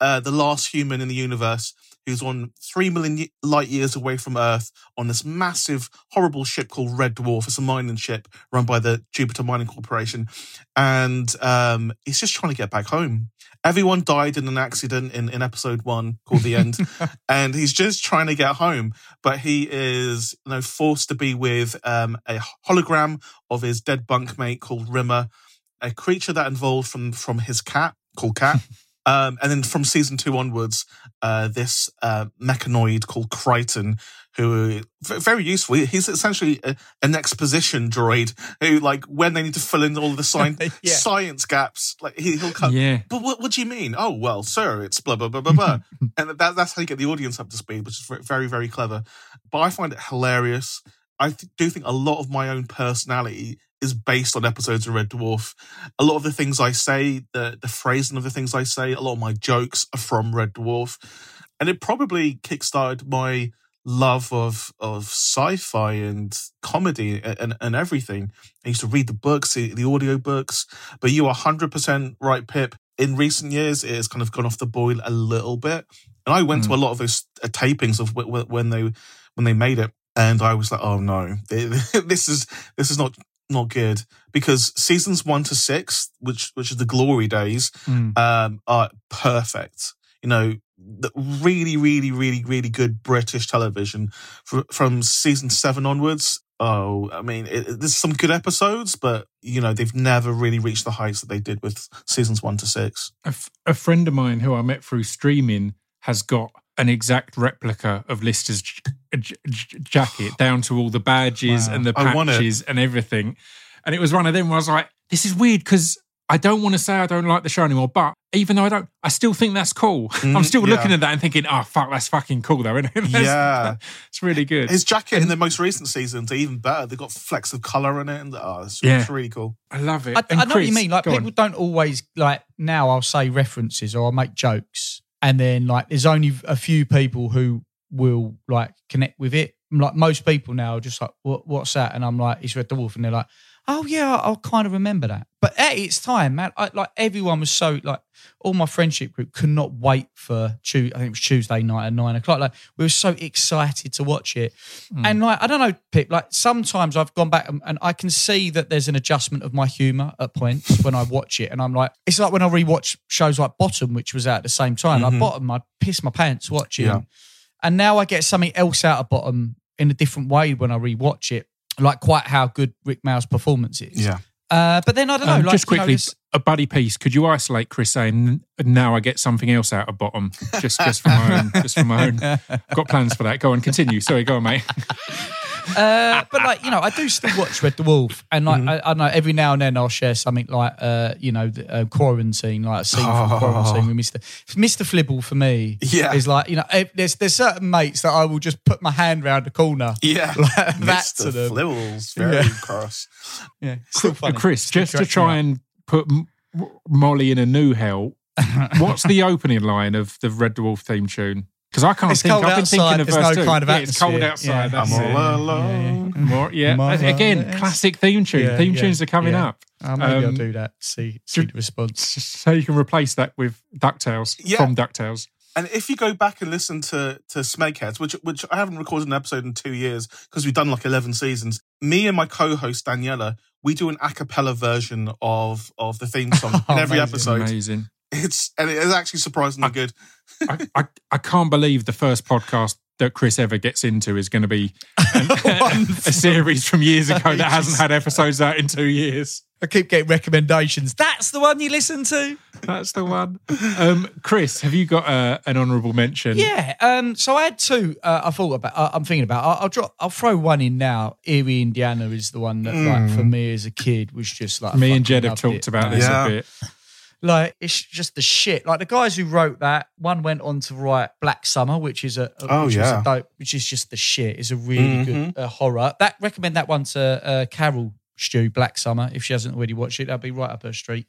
uh, the last human in the universe who's on three million light years away from Earth on this massive, horrible ship called Red Dwarf. It's a mining ship run by the Jupiter Mining Corporation, and um, he's just trying to get back home. Everyone died in an accident in, in episode one called The End, *laughs* and he's just trying to get home. But he is, you know, forced to be with um, a hologram of his dead bunkmate called Rimmer, a creature that evolved from from his cat called Cat. *laughs* Um, and then from season two onwards, uh, this uh, mechanoid called Kryten, who very useful. He's essentially a, an exposition droid who, like, when they need to fill in all the sci- *laughs* Yeah. science gaps, like he, he'll come. Yeah. But what, what do you mean? Oh well, sir, it's blah blah blah blah blah, *laughs* and that, that's how you get the audience up to speed, which is very very clever. But I find it hilarious. I th- do think a lot of my own personality is based on episodes of Red Dwarf. A lot of the things I say, the the phrasing of the things I say, a lot of my jokes are from Red Dwarf, and it probably kickstarted my love of of sci-fi and comedy and, and, everything. I used to read the books, the, the audio books. But you are hundred percent right, Pip. In recent years, it has kind of gone off the boil a little bit, and I went to a lot of those uh, tapings of w- w- when they when they made it, and I was like, oh no, *laughs* this is this is not not good because seasons one to six, which which is the glory days, Mm. um, are perfect. You know, the really, really, really, really good British television fr- from season seven onwards. Oh, I mean, it, it- there's some good episodes, but you know they've never really reached the heights that they did with seasons one to six. A, f- a friend of mine who I met through streaming has got an exact replica of Lister's j- j- j- jacket down to all the badges Wow. and the I patches and everything. And it was one of them where I was like, this is weird because I don't want to say I don't like the show anymore, but even though I don't, I still think that's cool. *laughs* I'm Mhm, still yeah. looking at that and thinking, oh, fuck, that's fucking cool though. isn't it? *laughs* That's- Yeah. It's really good. His jacket in the most recent seasons are even better. They've got flecks of color in it, and oh, it's, Yeah. it's really cool. I love it. I, And I know what you mean. Like go on. people don't always like now. I'll say references or I'll make jokes, and then like there's only a few people who will like connect with it. Like most people now are just like, what, "What's that?" And I'm like, "It's Red Dwarf," and they're like, "Oh yeah, I'll kind of remember that." But at its time, man, I, like everyone was so like all my friendship group could not wait for Tuesday. I think it was Tuesday night at nine o'clock. Like we were so excited to watch it. And like I don't know, Pip. Like sometimes I've gone back and, and I can see that there's an adjustment of my humour at points when I watch it, and I'm like, it's like when I rewatch shows like Bottom, which was out at the same time. Like Mhm. Bottom, I'd piss my pants watching, Yeah. and now I get something else out of Bottom in a different way when I rewatch it. Like quite how good Rik Mayall's performance is. Yeah, Uh, but then I don't know. Um, like, just you know, quickly, a buddy piece. Could you isolate Chris saying now I get something else out of bottom? Just, just for my own, just for my own. *laughs* Got plans for that. Go on, continue. Sorry, go on, mate. *laughs* Uh, but like you know, I do still watch Red Dwarf, and like Mm-hmm. I, I know every now and then I'll share something like uh, you know, the, uh, quarantine, like a scene Oh. from quarantine with Mister Mister Flibble for me. Yeah. is like you know, eh, there's there's certain mates that I will just put my hand round the corner. yeah. *laughs* Like that Mr. to them. Flibbles, very Yeah. cross. Yeah, still funny. Chris, Still just to cracks me try up. and put M- Molly in a new hell. *laughs* What's the opening line of the Red Dwarf theme tune? Because I can't It's think. cold I've been outside, thinking of there's verse no two. kind of yeah, it's cold outside. Yeah. That's I'm it. all alone. More, yeah. More Again, or less. classic theme tune. Yeah, theme yeah, tunes are coming yeah. up. Uh, maybe I'll Um, do that. See, see the response. *laughs* So you can replace that with Ducktales Yeah. from Ducktales. And if you go back and listen to to Smegheads, which which I haven't recorded an episode in two years because we've done like eleven seasons, me and my co-host Daniela, we do an a cappella version of of the theme song *laughs* in Oh, every amazing. episode. Amazing. It's and it is actually surprisingly good. I, I, I can't believe the first podcast that Chris ever gets into is going to be an- *laughs* a series from years ago that hasn't had episodes out in two years. I keep getting recommendations. That's the one you listen to. That's the one. Um, Chris, have you got uh, an honourable mention? Yeah. Um. So I had two. Uh, I thought about. Uh, I'm thinking about. I'll, I'll drop. I'll throw one in now. Eerie, Indiana is the one that, like, for me as a kid, was just like Me and Jed have talked it, about this Yeah. a bit. Like it's just the shit. Like the guys who wrote that, one went on to write Black Summer, which is a, a- Oh, which is yeah. a dope, which is just the shit. Is a really good Mm-hmm. uh, horror. That recommend that one to uh, Carol Stew, Black Summer. If she hasn't already watched it, that'll be right up her street.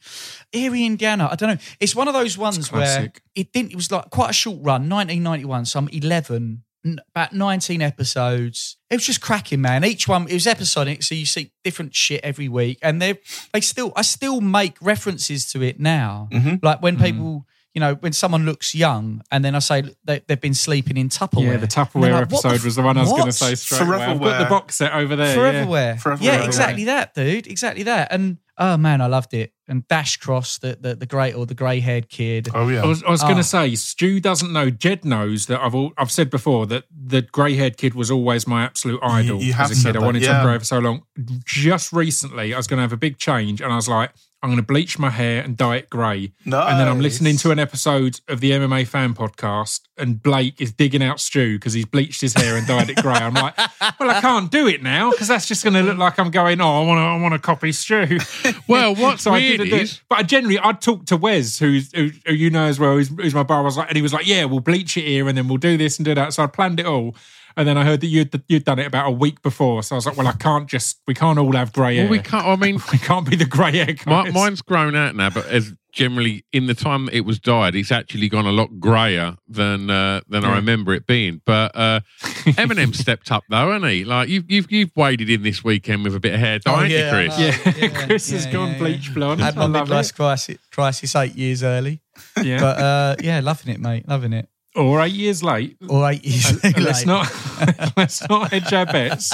Eerie, Indiana. I don't know. It's one of those ones where it didn't. It was like quite a short run, 1991. So I'm 11. N- About 19 episodes. It was just cracking, man. Each one, it was episodic, so you see different shit every week. And they they still, I still make references to it now. Mhm. Like when people, you know, when someone looks young, and then I say they, they've been sleeping in Tupperware. Yeah, the And Tupperware like, what the episode was the one I was going to say straight away. I've got the box set over there. yeah. Foreverware. Foreverware, Yeah, yeah. exactly that, dude. Exactly that. And oh man, I loved it. And Dash Cross, the the, the great or the grey haired kid. Oh yeah. I was, I was going Oh. to say, Stu doesn't know. Jed knows that I've all, I've said before that the grey haired kid was always my absolute idol you have as a said kid. I wanted yeah. to grow for so long. Just recently, I was going to have a big change, and I was like, I'm going to bleach my hair and dye it grey. Nice. And then I'm listening to an episode of the MMA fan podcast, and Blake is digging out Stu because he's bleached his hair and dyed it grey. I'm like, well, I can't do it now because that's just going to look like I'm going. Oh, I want to, I want to copy Stu. *laughs* Well, what's So I weird didn't do But I generally, I'd talk to Wes, who's who, who you know as well, who's, who's my brother. I was like, and he was like, "Yeah, we'll bleach it here, and then we'll do this and do that." So I planned it all, and then I heard that you'd you'd done it about a week before. So I was like, "Well, I can't just, we can't all have grey hair. well, we can't. I mean, *laughs* we can't be the grey hair my, mine's grown out now, but as generally in the time that it was dyed, it's actually gone a lot grayer than uh, than I remember it being. But uh, *laughs* Eminem stepped up though, hasn't he? Like you've you've you've waded in this weekend with a bit of hair dye, Oh, you, yeah, Chris? know. yeah, Yeah, *laughs* Chris has yeah, gone yeah, bleach blonde. I I had my love midlife crisis, crisis eight years early. Yeah, But uh, yeah, loving it, mate. Loving it. Or eight years late. Or eight years Uh, let's not *laughs* let's not hedge our bets.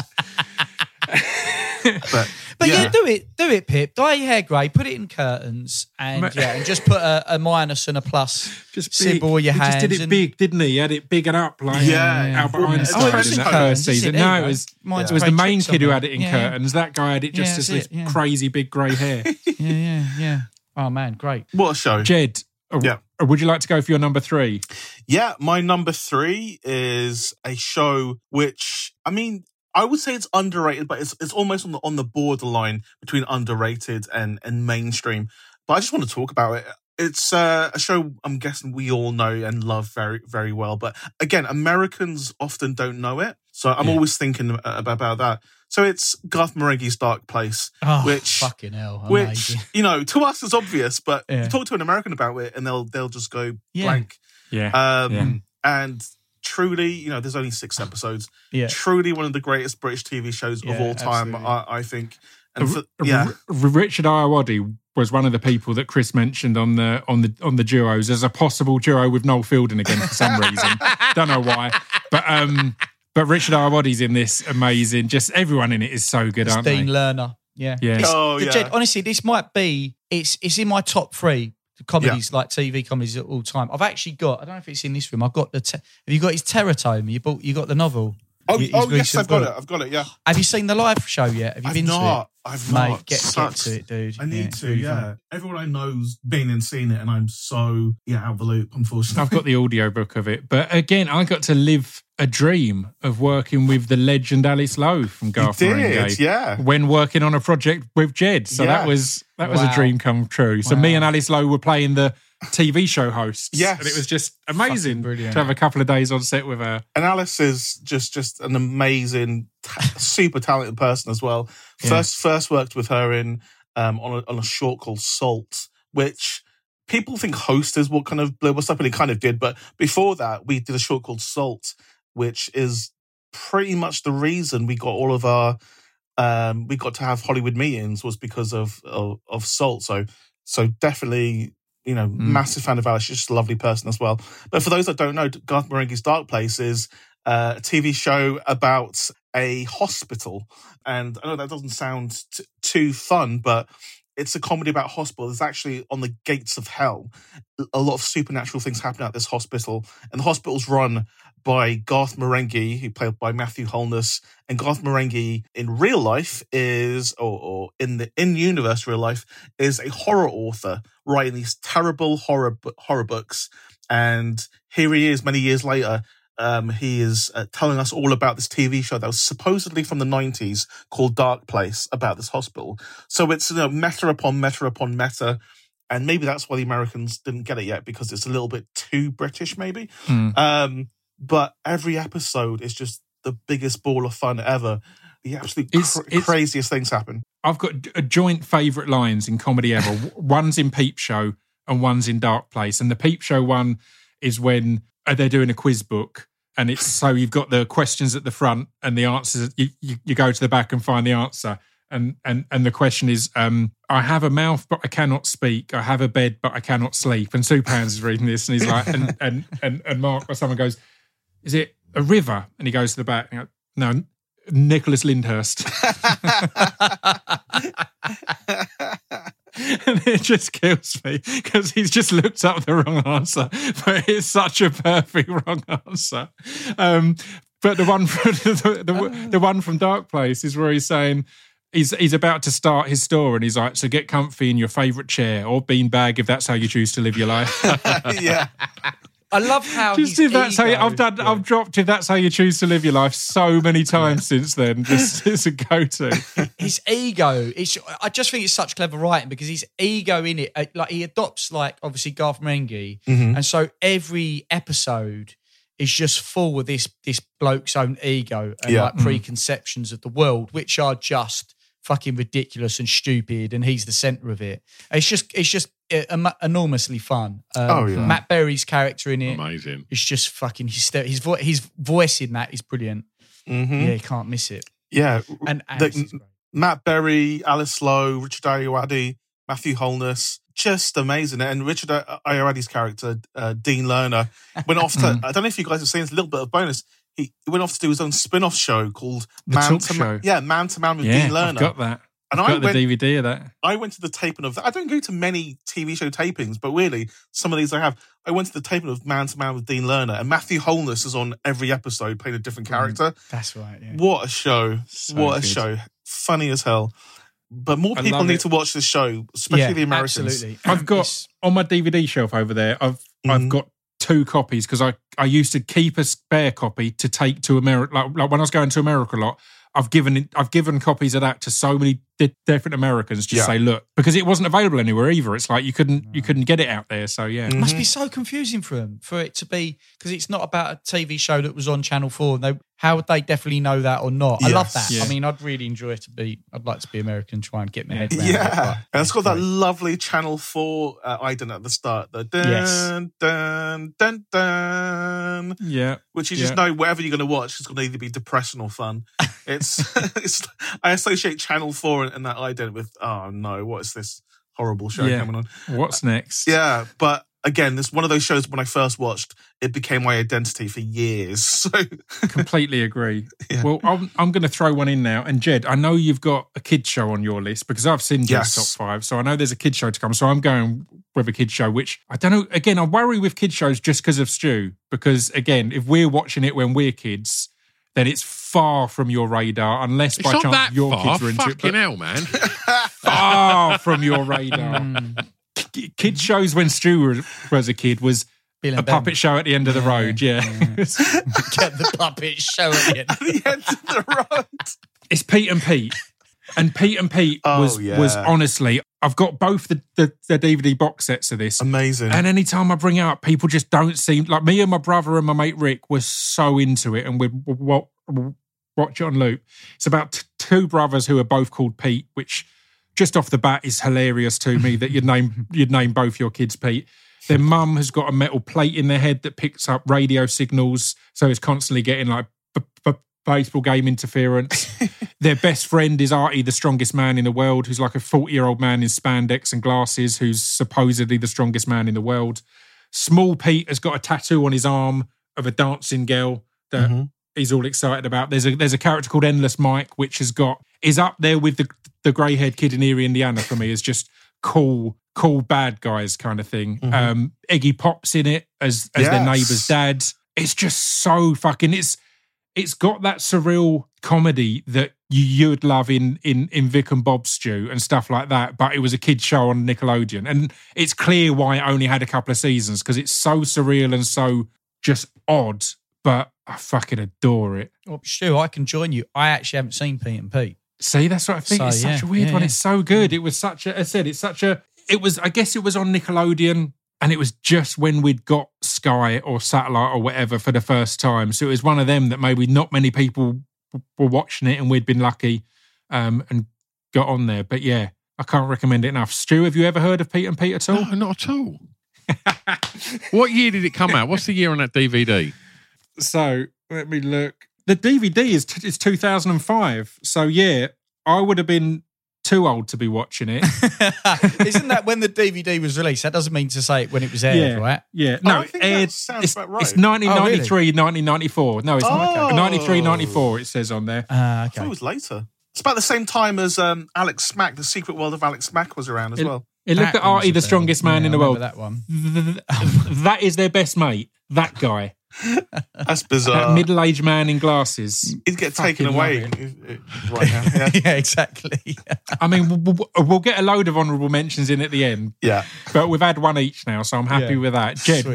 *laughs* but But yeah. Yeah. do it, do it, Pip. Dye your hair grey, put it in curtains, and Ma- yeah, and just put a, a minus and a plus Just symbol your he hands. just did it and- big, didn't he? He had it big and up like Yeah. Albert Yeah. Einstein Oh, it in was in that curtains, first is it? season. No, it was Mine's it was the main kid who had it in Yeah. curtains. That guy had it just Yeah, as this yeah. crazy big grey hair. *laughs* Yeah, yeah, yeah. Oh man, great. What a show. Jed, uh, Yeah. uh, would you like to go for your number three? Yeah, my number three is a show which I mean I would say it's underrated, but it's it's almost on the on the borderline between underrated and and mainstream. But I just want to talk about it. It's uh, a show I'm guessing we all know and love very very well. But again, Americans often don't know it, so I'm Yeah. always thinking a- about that. So it's Garth Marenghi's Dark Place, Oh, Which- fucking hell, which you know to us is obvious, but Yeah. you talk to an American about it and they'll they'll just go Yeah. blank. Yeah. Um, Yeah. And truly, you know, there's only six episodes. Yeah, Truly one of the greatest British TV shows of all time. I, I think. And for, R- yeah, R- Richard Ayoade was one of the people that Chris mentioned on the on the on the duos as a possible duo with Noel Fielding again for some reason. *laughs* Don't know why, but um, but Richard Ayoade's in this amazing. Just everyone in it is so good, it's aren't Dean they? Learner. Yeah, Yeah. It's- Oh, the yeah. Jed- honestly, this might be it's it's in my top three comedies like TV comedies at all time. I've actually got I don't know if it's in this room. I've got the te- have you got his Terror Tome? You bought you got the novel. oh, oh yes, I've got book. it. I've got it. Yeah, Have you seen the live show yet? Have you I've been not. To I've it? not. Mate, get, get to it, dude. I need Yeah, to. really yeah, fun. everyone I know's been and seen it, and I'm so yeah out of the loop. Unfortunately, I've got the audio book of it, but again, I got to live a dream of working with the legend Alice Lowe from you Garth did. Yeah, when working on a project with Jed. So that was that was a dream come true. So me and Alice Lowe were playing the TV show hosts. Yes. and it was just amazing brilliant. to have a couple of days on set with her. and Alice is just just an amazing, ta- super talented person as well. Yeah. First, first worked with her in um on a, on a short called Salt, which people think Host is what kind of blew us up, and it kind of did. But before that, we did a short called Salt, which is pretty much the reason we got all of our um we got to have Hollywood meetings was because of of, of Salt. So so definitely. You know, massive fan of Alice. She's just a lovely person as well. But for those that don't know, Garth Marenghi's Dark Place is uh, a TV show about a hospital. And I know that doesn't sound t- too fun, but it's a comedy about hospital. It's actually on the gates of hell. A lot of supernatural things happen at this hospital, and the hospital's run by Garth Marenghi, who played by Matthew Holness. And Garth Marenghi in real life is, or, or in the in universe real life, is a horror author writing these terrible horror horror books. And here he is, many years later, um, he is uh, telling us all about this TV show that was supposedly from the 90s called Dark Place about this hospital. So it's you know, meta upon meta upon meta. And maybe that's why the Americans didn't get it yet because it's a little bit too British, maybe. Hmm. Um, but every episode is just the biggest ball of fun ever. The absolute It's- cr- it's- craziest things happen. I've got a joint favourite lines in comedy ever. one's in Peep Show and one's in Dark Place. And the Peep Show one is when uh, they're doing a quiz book. And it's so you've got the questions at the front and the answers. You, you, you go to the back and find the answer. And and and the question is, um, I have a mouth but I cannot speak. I have a bed but I cannot sleep. And Super Hans is reading this and he's like, and and and, and Mark or someone goes, is it a river? And he goes to the back. Goes, no, Nicholas Lyndhurst. *laughs* and it just kills me because he's just looked up the wrong answer, but it's such a perfect wrong answer. Um, but the one from *laughs* the, the, the one from Dark Place is where he's saying he's he's about to start his store and he's like, so get comfy in your favourite chair or beanbag if that's how you choose to live your life. *laughs* yeah. I love how Just if that's how you, I've done, I've dropped if that's how you choose to live your life so many times since then. Just *laughs* it's a go-to. his ego. It's I just think it's such clever writing because his ego in it, uh, like he adopts like obviously Garth Marenghi, Mhm. and so every episode is just full of this this bloke's own ego and Yeah. like preconceptions of the world, which are just fucking ridiculous and stupid, and he's the center of it. It's just it's just uh, enormously fun. Um, Oh, yeah. Matt Berry's character in it Amazing. is just fucking hysterical. His vo- his voice in that is brilliant. hmm Yeah, you can't miss it. Yeah. And The- Alice is great. Matt Berry, Alice Lowe, Richard Ayoade, Matthew Holness, just amazing. And Richard Ayoade's character, uh, Dean Learner, went off to, *laughs* I don't know if you guys have seen this, a little bit of bonus. He, went off to do his own spin off show called The Man Talk to Show. Man. Yeah, Man to Man with Yeah, Dean I've Learner. got that. And I've I got the DVD of that. I went to the taping of that. I don't go to many TV show tapings, but really, some of these I have. I went to the taping of Man to Man with Dean Learner, and Matthew Holness is on every episode playing a different character. That's right. Yeah. What a show! So what a show! Funny as hell. But more people need it. to watch this show, especially Yeah, the Americans. Absolutely. I've got on my DVD shelf over there. I've I've Mhm. got two copies because I I used to keep a spare copy to take to America. Like, like when I was going to America a lot, I've given I've given copies of that to so many di- different Americans. Just Yeah. say, look, because it wasn't available anywhere either. It's like you couldn't you couldn't get it out there. So yeah, Mm. must be so confusing for them for it to be because it's not about a TV show that was on Channel Four. They, how would they definitely know that or not? I love Yes. that. Yeah. I mean, I'd really enjoy it to be. I'd like to be American, and try and get my head around. Yeah, but and it's got that lovely Channel Four uh, ident at the start. The dun Yes. dun dun dun, yeah. which you just Yeah. know whatever you're going to watch is going to either be depressing or fun. It's, *laughs* it's I associate Channel Four and, and that ident with oh no, what is this horrible show Yeah. coming on? What's uh, next? Yeah, but again, this one of those shows when I first watched, it became my identity for years. *laughs* So completely agree. *laughs* Yeah. Well, I'm, I'm going to throw one in now. And Jed, I know you've got a kid show on your list because I've seen Jed's Yes. top five. So I know there's a kid show to come. So I'm going with a kid show, which I don't know. Again, I worry with kid shows just because of Stu. Because again, if we're watching it when we're kids, then it's far from your radar unless It's by chance that your far. kids are into it. Fucking But hell, man. *laughs* far from your radar. Mm, K- Kid shows when Stu was, was a kid was a Ben. puppet show at the end of the Yeah, road. Yeah. *laughs* Get the puppet show at the end. *laughs* at the end of the road. it's Pete and Pete. And Pete and Pete Oh, was yeah. was honestly, I've got both the, the, the DVD box sets of this. Amazing. And anytime I bring it up, people just don't seem like me and my brother and my mate Rick were so into it, and we'd watch it on loop. It's about t- two brothers who are both called Pete, which just off the bat is hilarious to me that you'd name *laughs* you'd name both your kids Pete. Their mum has got a metal plate in their head that picks up radio signals, so it's constantly getting like b- b- baseball game interference. *laughs* Their best friend is Artie, the strongest man in the world, who's like a 40 year old man in spandex and glasses, who's supposedly the strongest man in the world. Small Pete has got a tattoo on his arm of a dancing girl that Mhm. he's all excited about. There's a there's a character called Endless Mike, which has got is up there with the the grey haired kid in Eerie, Indiana for me. Is just cool, cool bad guys kind of thing. Mhm. Um, Iggy Pop's in it as as their Yes. neighbour's dad. It's just so fucking. It's it's got that surreal comedy that you you'd love in in in Vic and Bob Stew and stuff like that. But it was a kid show on Nickelodeon, and it's clear why it only had a couple of seasons because it's so surreal and so just odd. But I fucking adore it. Well, Stu, I can join you. I actually haven't seen Pete and Pete. See, that's what I think. So, it's such yeah, a weird yeah, one. yeah. It's so good. It was such a. I said it's such a. It was. I guess it was on Nickelodeon, and it was just when we'd got Sky or satellite or whatever for the first time. So it was one of them that maybe not many people were watching it, and we'd been lucky um, and got on there. But yeah, I can't recommend it enough. Stu, have you ever heard of Pete and Pete at all? No, not at all. *laughs* what year did it come out? What's the year on that DVD? So let me look. The DVD is t- is 2005. So yeah, I would have been too old to be watching it. *laughs* Isn't that when the DVD was released? That doesn't mean to say when it was aired, Yeah. right? Yeah, Oh, no, I think that aired- sounds it's, about right. it's 1993, 1994. No, it's Oh. 93, 94, it says on there. Ah, I okay. it was later. It's about the same time as um, Alex Mack, the Secret World of Alex Mack was around as It- well. It looked That at Artie, the strongest man Yeah, in the I world. That one. *laughs* that is their best mate, that guy. *laughs* That's That bizarre. middle aged man in glasses. He'd get taken away right now. Yeah. *laughs* yeah, exactly. *laughs* I mean, we'll, we'll- we'll get a load of honourable mentions in at the end, yeah. but we've had one each now, so I'm happy Yeah. with that. Jed,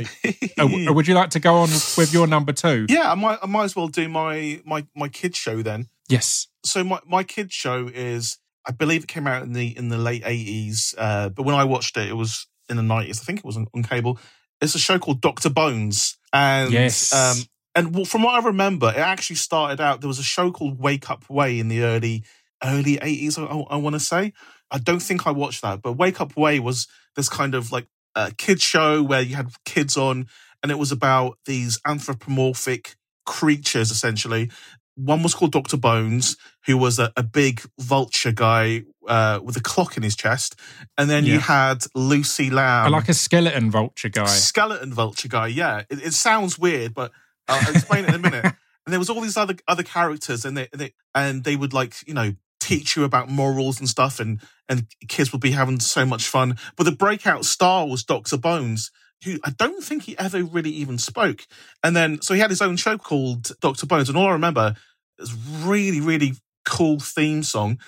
uh, would you like to go on with your number two? Yeah, I might, I might as well do my my my kids show then. Yes. So my my kids show is, I believe it came out in the in the late eighties, uh, but when I watched it, it was in the nineties. I think it was on, on cable. It's a show called Doctor Bones, and Yes. um, and from what I remember, it actually started out. There was a show called Wake Up Way in the early early eighties. I, I want to say. I don't think I watched that, but Wake Up Way was this kind of like a kids show where you had kids on, and it was about these anthropomorphic creatures essentially. One was called Doctor Bones, who was a, a big vulture guy uh, with a clock in his chest, and then you had Lucy Lamb, I like a skeleton vulture guy. skeleton vulture guy. Yeah, it, it sounds weird, but I'll explain it in a minute. *laughs* And there was all these other other characters, and they, and they and they would like you know teach you about morals and stuff, and and kids would be having so much fun. But the breakout star was Doctor Bones, who I don't think he ever really even spoke. And then so he had his own show called Doctor Bones, and all I remember is really really cool theme song,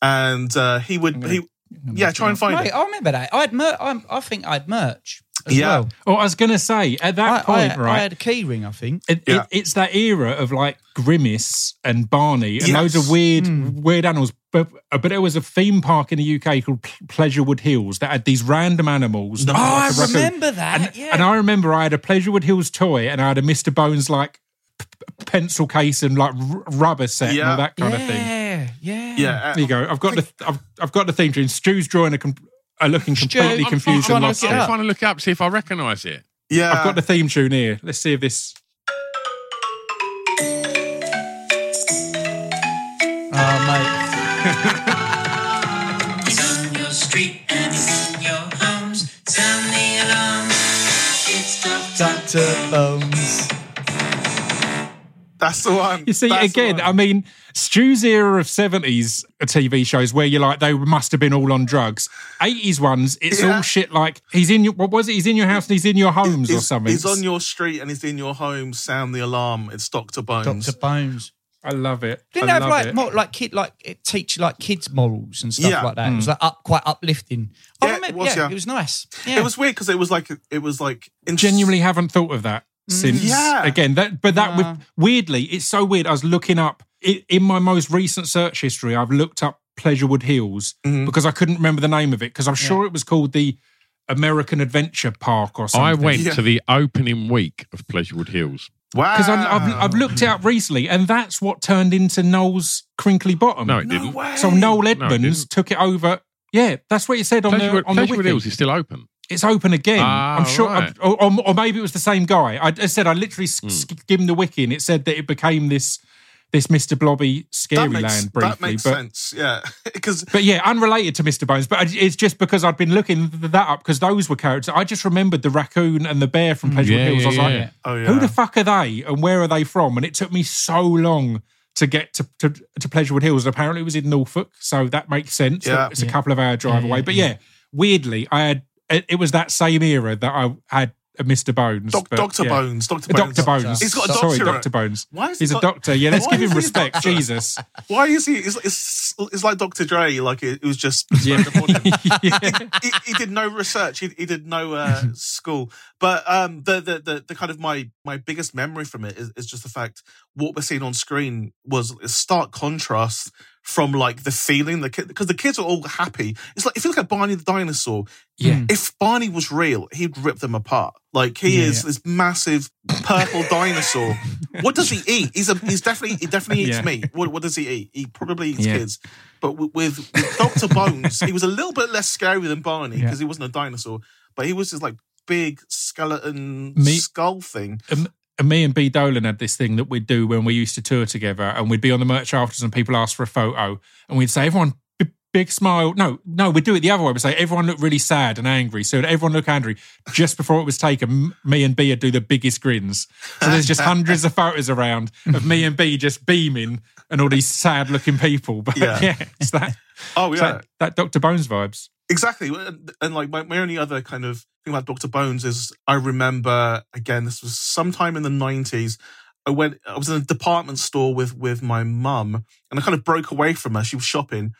and uh, he would he yeah try and find Mate, it. I remember that. I had mer- I, I think I had merch as Yeah. well. Oh, I was going to say at that I, point, I, right? I had a key ring, I think. It, Yeah. it, it's that era of like Grimace and Barney and Yes. loads of weird, Hmm. weird animals. But but there was a theme park in the UK called P- Pleasurewood Hills that had these random animals. No. like Oh, I a raccoon. remember that. And, yeah. and I remember I had a Pleasurewood Hills toy and I had a Mr. Bones like p- p- pencil case and like r- rubber set and all that kind of thing. yeah, yeah, Yeah, uh, There you go. I've got the I've, I've got the theme tune. Stu's drawing a, com- a looking Stu, completely I'm confused trying and to lost. look I'm up. trying to look it up, see if I recognise it. yeah. I've got the theme tune here. Let's see if this. Oh, mate. *laughs* He's on That's the one. You see, That's again. I mean, Stu's era of 70s TV shows where you're like, they must have been all on drugs. 80s ones, it's Yeah. all shit like, he's in your, what was it? He's in your house and he's in your homes or something. He's on your street and he's in your home. Sound the alarm. It's Doctor Bones. Dr. Bones. I love it. Didn't I they have like it. more, like kid like it teach like kids morals and stuff Yeah. like that. It was mm. like up quite uplifting. I Yeah, it was, yeah, yeah. it was nice. Yeah. It was weird because it was like it was like in Genuinely haven't thought of that since. Yeah. Again, that, but that Nah. with, weirdly, it's so weird. I was looking up, i in my most recent search history, I've looked up Pleasurewood Hills Mhm. because I couldn't remember the name of it because I'm sure it was called the American Adventure Park or something. I went Yeah. to the opening week of Pleasurewood Hills. wow. because I've, I've looked it up recently, and that's what turned into Noel's Crinkley Bottom. No, it No didn't. way. so Noel Edmonds didn't. took it over. Yeah, that's what you said on Pleasurewood, the on the Pleasurewood. Hills is still open. It's open again. Ah, I'm sure, right. or, or, or maybe it was the same guy. I, I said I literally Hmm. s- skimmed the wiki, and it said that it became this this Mr. Blobby Scary that makes, Land briefly. that makes but sense. Yeah, *laughs* because but yeah, unrelated to Mr. Bones. But it's just because I'd been looking that up because those were characters. I just remembered the raccoon and the bear from Pleasurewood Yeah, Hills. I was yeah, like, oh yeah, who the fuck are they and where are they from? And it took me so long to get to, to, to Pleasurewood Hills. And apparently it was in Norfolk, so that makes sense. Yeah. It's a couple of hour drive Yeah, away. yeah, But yeah, weirdly, I had it, it was that same era that I had a Mr. Bones. Doc, but Doctor yeah. Bones, Doctor Bones. Dr. Bones. He's got a Sorry. Dr. Bones. Why is he He's a doctor. Yeah, let's give him is he a respect. Jesus. *laughs* Why is he? It's, it's, it's like Dr. Dre. Like it, it was just. Yeah. *laughs* yeah. he, he did no research. He, he did no uh, *laughs* school. But um, the, the the the kind of my my biggest memory from it is, is just the fact what we're seeing on screen was a stark contrast from like the feeling the kid because the kids are all happy. It's like if you look at Barney the dinosaur, Yeah. Hmm. if Barney was real, he'd rip them apart. Like he Yeah, is yeah. this massive purple dinosaur. What does he *laughs* eat? He's a he's definitely he definitely eats Yeah. meat. What what does he eat? He probably eats Yeah. kids. But with, with, with Doctor Bones, he was a little bit less scary than Barney Yeah. because he wasn't a dinosaur, but he was this like big skeleton Me- skull thing. Um, and me and B Dolan had this thing that we'd do when we used to tour together, and we'd be on the merch afterwards, and people asked for a photo, and we'd say, "Everyone, b- big smile." No, no, we'd do it the other way. We'd say, "Everyone look really sad and angry." So everyone look angry. Just before it was taken, me and B would do the biggest grins. So there's just hundreds of photos around of me and B just beaming, and all these sad-looking people. *laughs* But yeah, Yeah. it's that, Oh yeah, that that Doctor Bones vibes. Exactly. And, like my, my only other kind of thing about Doctor Bones is I remember again this was sometime in the nineties. I went. I was in a department store with with my mum, and I kind of broke away from her. She was shopping,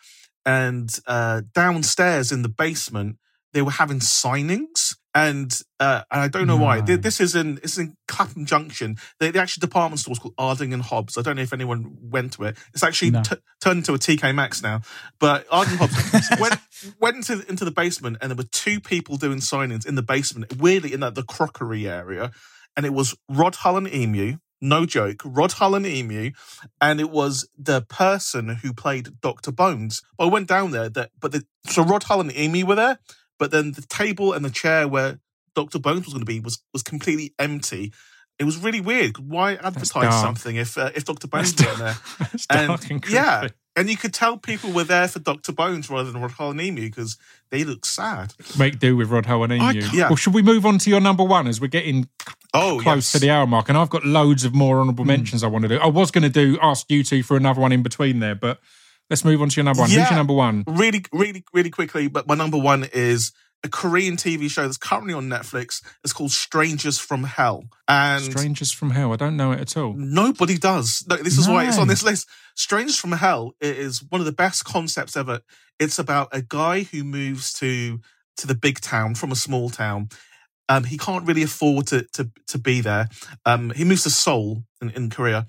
and uh, downstairs in the basement they were having signings. And uh, and I don't know why. This is in in Clapham Junction. The, the actual department store is called Arding and Hobbs. I don't know if anyone went to it. It's actually No. t- turned into a TK Maxx now. But Arding Hobbs *laughs* went went into into the basement, and there were two people doing signings in the basement. Weirdly, in that the crockery area, and it was Rod Hull and Emu. No joke, Rod Hull and Emu, and it was the person who played Doctor Bones. But I went down there. That but the, so Rod Hull and Emu were there, but then the table and the chair where Doctor Bones was going to be was was completely empty. It was really weird. Why advertise something if uh, if Doctor Bones wasn't there? *laughs* And and yeah, and you could tell people were there for Doctor Bones rather than Rod Hull and Emu because they look sad. Make do with Rod Hull and Emu. Yeah. Well, should we move on to your number one as we're getting Oh, close yes. Hmm. to the hour mark, and I've got loads of more honourable mentions I want to do. I was going to do ask you two for another one in between there, but let's move on to your number one. Who's Yeah. your number one? really, really, really quickly, but my number one is a Korean TV show that's currently on Netflix. It's called Strangers from Hell. And Strangers from Hell. I don't know it at all. Nobody does. No, This is why it's on this list. Strangers from Hell is one of the best concepts ever. It's about a guy who moves to to the big town from a small town. Um, he can't really afford to to to be there. Um, he moves to Seoul in, in Korea.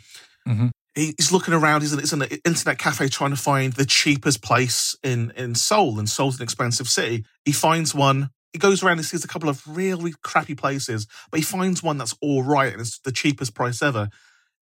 Mhm. He, he's looking around. He's in, he's in an internet cafe trying to find the cheapest place in in Seoul. And Seoul's an expensive city. He finds one. He goes around and sees a couple of really crappy places, but he finds one that's all right and it's the cheapest price ever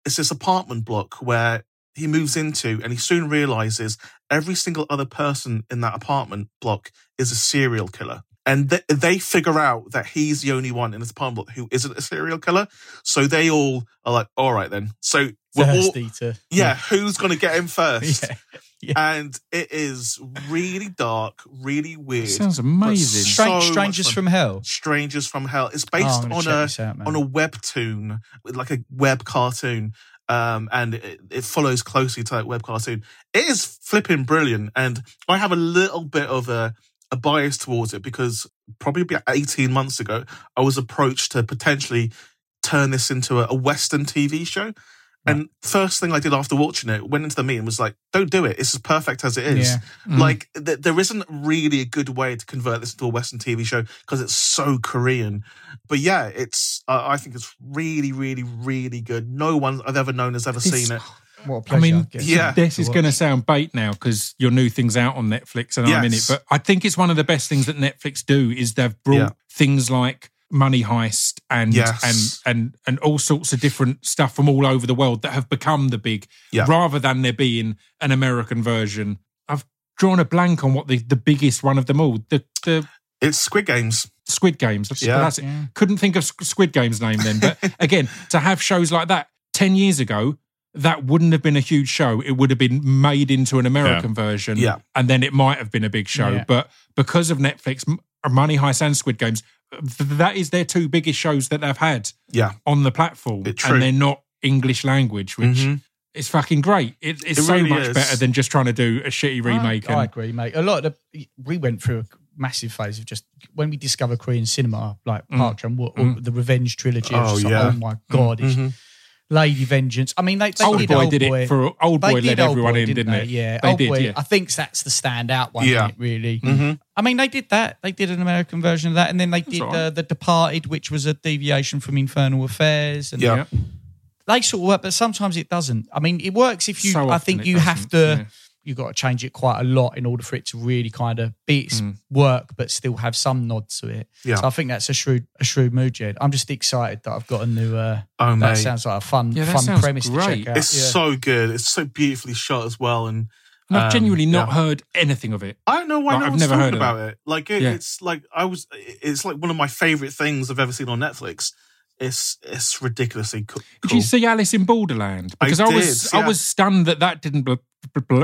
it's this apartment block where he moves into and he soon realizes every single other person in that apartment block is a serial killer and th- they figure out that he's the only one in this apartment who isn't a serial killer so they all are like all right then so we're all Thirsty to yeah who's going to get him first *laughs* Yeah. and it is really dark really weird Sounds amazing. so Strangers from Hell. strangers from hell it's Oh, based gonna on a out, on a webtoon, like a web cartoon, um, and it, it follows closely to that web cartoon. It is flipping brilliant, and I have a little bit of a, a bias towards it because probably about 18 months ago, I was approached to potentially turn this into a, a Western TV show. And first thing I did after watching it, went into the meeting was like, "Don't do it. It's as perfect as it is." Yeah. Mm. Like th- there isn't really a good way to convert this into a Western TV show because it's so Korean. But yeah, it's uh, I think it's really, really, really good. No one I've ever known has ever It's- seen it. What a I pleasure. mean, yeah. this is going to sound bait now because your new thing's out on Netflix and I'm in it. Yes. But I think it's one of the best things that Netflix do is they've brought Yeah. things like Money Heist and Yes. and and and all sorts of different stuff from all over the world that have become the big, Yeah. rather than there being an American version. I've drawn a blank on what the, the biggest one of them all the the It's Squid Games. Squid Games. That's, Yeah. that's it. Couldn't think of Squid Games name then. But *laughs* again, to have shows like that 10 years ago, that wouldn't have been a huge show. It would have been made into an American version. Yeah. And then it might have been a big show. Yeah. But because of Netflix, Money Heist and Squid Games, that is their two biggest shows that they've had Yeah, on the platform. And they're not English language, which Mhm. is fucking great. It, it's It so really much is. better than just trying to do a shitty remake. I, I agree, mate. A lot of the we went through a massive phase of just when we discover Korean cinema, like Mm. Park Chan Wook or the Revenge trilogy. I was Oh, just like, yeah. oh my god, it's Mhm. Lady Vengeance. I mean, they, they Old did Boy Old did Boy. it for Old Boy did led everyone Boy, in, didn't they? it? Yeah, they Old did. Boy. Yeah, I think that's the standout one. Yeah. isn't it, really. Mhm. I mean, they did that. They did an American version of that, and then they did all right. uh, the Departed, which was a deviation from Infernal Affairs. And Yeah. they sort of work, but sometimes it doesn't. I mean, it works if you. So I often think it you have to. yeah. You've got to change it quite a lot in order for it to really kind of be its Mm. work, but still have some nod to it. Yeah. So I think that's a shrewd, a shrewd move, Jed. I'm just excited that I've got a new. Uh, Oh that mate, sounds like a fun, Yeah, fun sounds premise to check out. it's yeah. so good. It's so beautifully shot as well, and And I've Um, genuinely not yeah. heard anything of it. I don't know why Like, no I've one's never heard about it. Like it, Yeah. it's like I was. It's like one of my favorite things I've ever seen on Netflix. It's it's ridiculously co- Did you see Alice in Borderland? Because I, was did, I yeah. was stunned that that didn't bl- bl-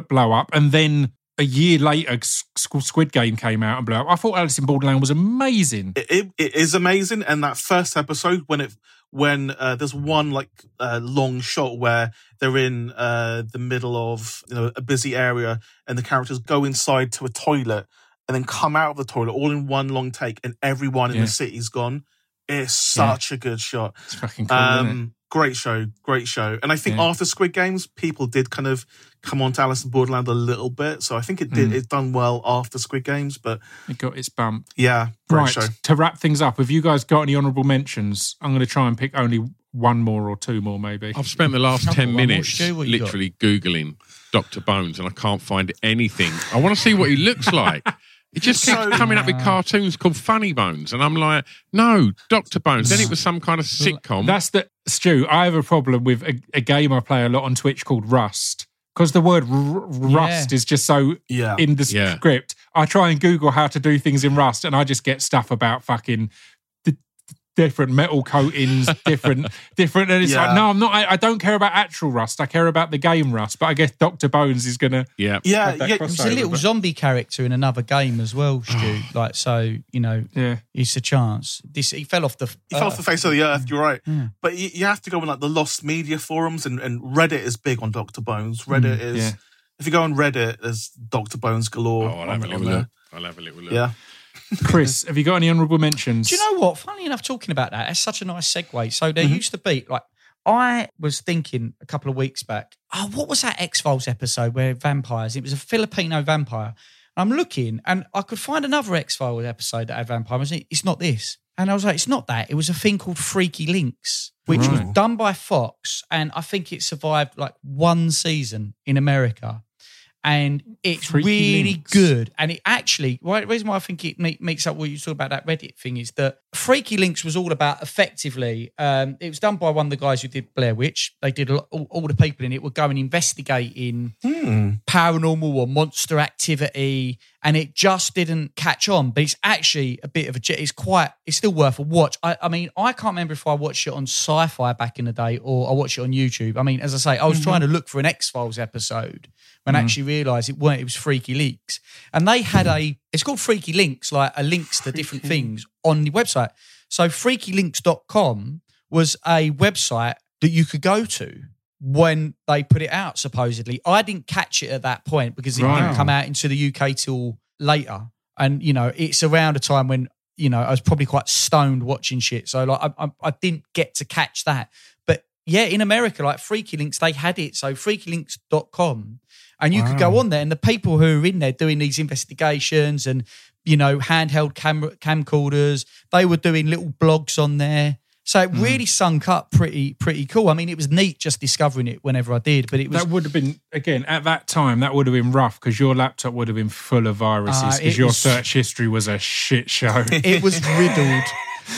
blow up, and then a year later, Squid Game came out and blew up. I thought Alice in Borderland was amazing. it, it, it is amazing and that first episode when it when uh, there's one like uh, long shot where they're in uh, the middle of you know a busy area and the characters go inside to a toilet and then come out of the toilet all in one long take and everyone in Yeah. the city's gone it's Yeah. such a good shot It's fucking cool. isn't it? um great show great show and i think Yeah. after squid games people did kind of come on to alice in borderland a little bit so i think it did Mm. it's done well after squid games but It got its bump. yeah great Right. show To wrap things up, have you guys got any honourable mentions? I'm going to try and pick only one more or two more, maybe. I've spent the last 10 got one more. minutes Stu, what you got? literally Googling Dr. Bones and I can't find anything. I want to see what he looks like. *laughs* It just keeps So- coming up with cartoons called Funny Bones. And I'm like, no, Dr. Bones. Then it was some kind of sitcom. That's the Stu. I have a problem with a, a game I play a lot on Twitch called Rust because the word r- Rust is just so yeah in the Yeah. script. I try and Google how to do things in Rust, and I just get stuff about fucking d- different metal coatings, *laughs* different, different. And it's Yeah. like, no, I'm not. I, I don't care about actual Rust. I care about the game Rust. But I guess Doctor Bones is gonna. yeah. yeah have yeah cross- He's a little but- zombie character in another game as well, Stu. Oh. like so, you know, Yeah, it's a chance. This he fell off the. He fell off the face of the earth. You're right, Yeah. but you, you have to go on like the lost media forums, and, and Reddit is big on Doctor Bones. Reddit mm, is yeah. if you go on Reddit, there's Doctor Bones galore. Oh, I'll have a little look. I'll have a little look. Yeah. Chris, have you got any honourable mentions? Do you know what? Funny enough, talking about that, that's such a nice segue. So there Mhm. used to be like I was thinking a couple of weeks back. Oh, what was that X Files episode where vampires? It was a Filipino vampire. I'm looking, and I could find another X Files episode that had vampires. It's not this, and I was like, it's not that. It was a thing called Freaky Links, which was done by Fox, and I think it survived like one season in America. And it's Freaky really Links. good. And it actually, why, the reason why I think it me- makes up what you talk about that Reddit thing is that Freaky Links was all about effectively, um, it was done by one of the guys who did Blair Witch. They did a lot, all, all the people in it would go and investigate in Hmm. paranormal or monster activity, and it just didn't catch on. But it's actually a bit of a. j- It's quite. It's still worth a watch. I, I mean, I can't remember if I watched it on Sci-Fi back in the day or I watched it on YouTube. I mean, as I say, I was mm-hmm. trying to look for an X Files episode when I actually realised it weren't. It was Freaky Leaks, and they had a. It's called Freaky Links, like a links to different things on the website. So freakylinks.com was a website that you could go to when they put it out, supposedly. I didn't catch it at that point because it Right. didn't come out into the UK till later. And, you know, it's around a time when, you know, I was probably quite stoned watching shit. So, like, I, I, I didn't get to catch that. But yeah, in America, like Freaky Links, they had it. So, freakylinks.com. And you could go on there, and the people who are in there doing these investigations and, you know, handheld camera camcorders, they were doing little blogs on there. So it really sunk up pretty pretty cool. I mean, it was neat just discovering it whenever I did, but it was that would have been again at that time. That would have been rough because your laptop would have been full of viruses because it your was- search history was a shit show. *laughs* it was riddled.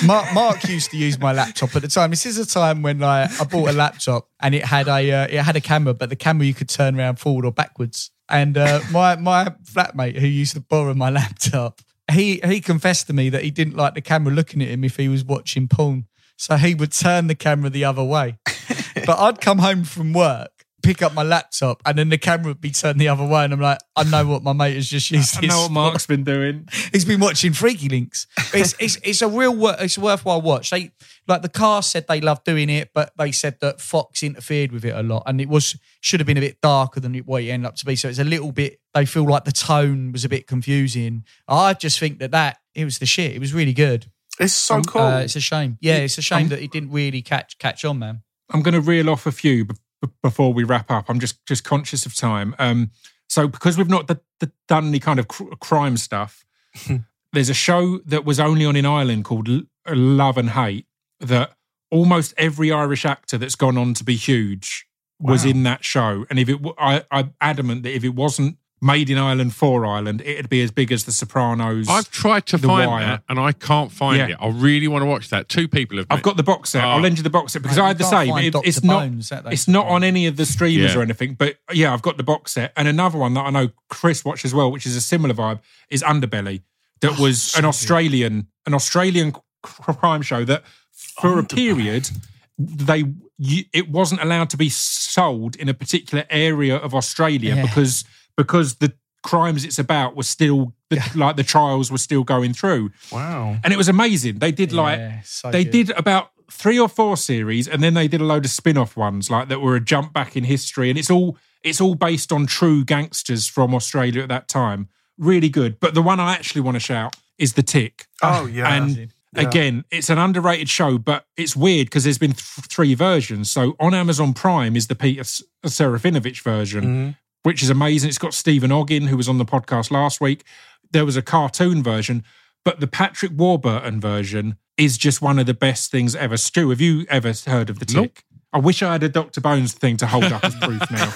Mark, Mark used to use my laptop at the time. This is a time when like, I bought a laptop and it had a uh, it had a camera, but the camera you could turn around forward or backwards. And uh, my my flatmate who used to borrow my *laughs* laptop, he he confessed to me that he didn't like the camera looking at him if he was watching porn. So he would turn the camera the other way. *laughs* but I'd come home from work, pick up my laptop, and then the camera would be turned the other way. And I'm like, I know what my mate has just used. I know what for. Mark's *laughs* been doing. He's been watching Freaky Links. It's it's it's a real wor- it's a worthwhile watch. They like the cast said they loved doing it, but they said that Fox interfered with it a lot, and it was should have been a bit darker than it, what it ended up to be. So it's a little bit. They feel like the tone was a bit confusing. I just think that that it was the shit. It was really good. It's so cool. Uh, it's a shame. Yeah, it's a shame um, that it didn't really catch catch on, man. I'm going to reel off a few b- b- before we wrap up. I'm just just conscious of time. Um, so because we've not d- d- done any kind of cr- crime stuff, *laughs* there's a show that was only on in Ireland called L- Love and Hate that almost every Irish actor that's gone on to be huge was in that show. And if it, w- I, I'm adamant that if it wasn't made in Ireland for Ireland, it'd be as big as The Sopranos. I've tried to The find Wire. that and I can't find Yeah. it. I really want to watch that. Two people have. I've got the box set. Oh. I'll ah. lend you the box set because Mate, I you had the can't same. find It- Dr. it's not. Bones, that they It's not on any of the streamers Yeah. or anything. But yeah, I've got the box set and another one that I know Chris watched as well, which is a similar vibe, is Underbelly. That oh, was an Australian, an Australian c- crime show that for a period they you, it wasn't allowed to be sold in a particular area of Australia Yeah. because because the crimes it's about were still the, like the trials were still going through wow. and it was amazing they did like Yeah, so they good. did about three or four series and then they did a load of spin-off ones like that were a jump back in history and it's all it's all based on true gangsters from australia at that time really good but the one i actually want to shout is the tick Oh *laughs* yeah. and Yeah. again it's an underrated show but it's weird because there's been th- three versions so on amazon prime is the peter S- Serafinowicz version Mhm. Which is amazing. It's got Stephen Oggin, who was on the podcast last week. There was a cartoon version, but the Patrick Warburton version is just one of the best things ever. Stu, have you ever heard of the Tick? Nope. I wish I had a Dr. Bones thing to hold up as proof now.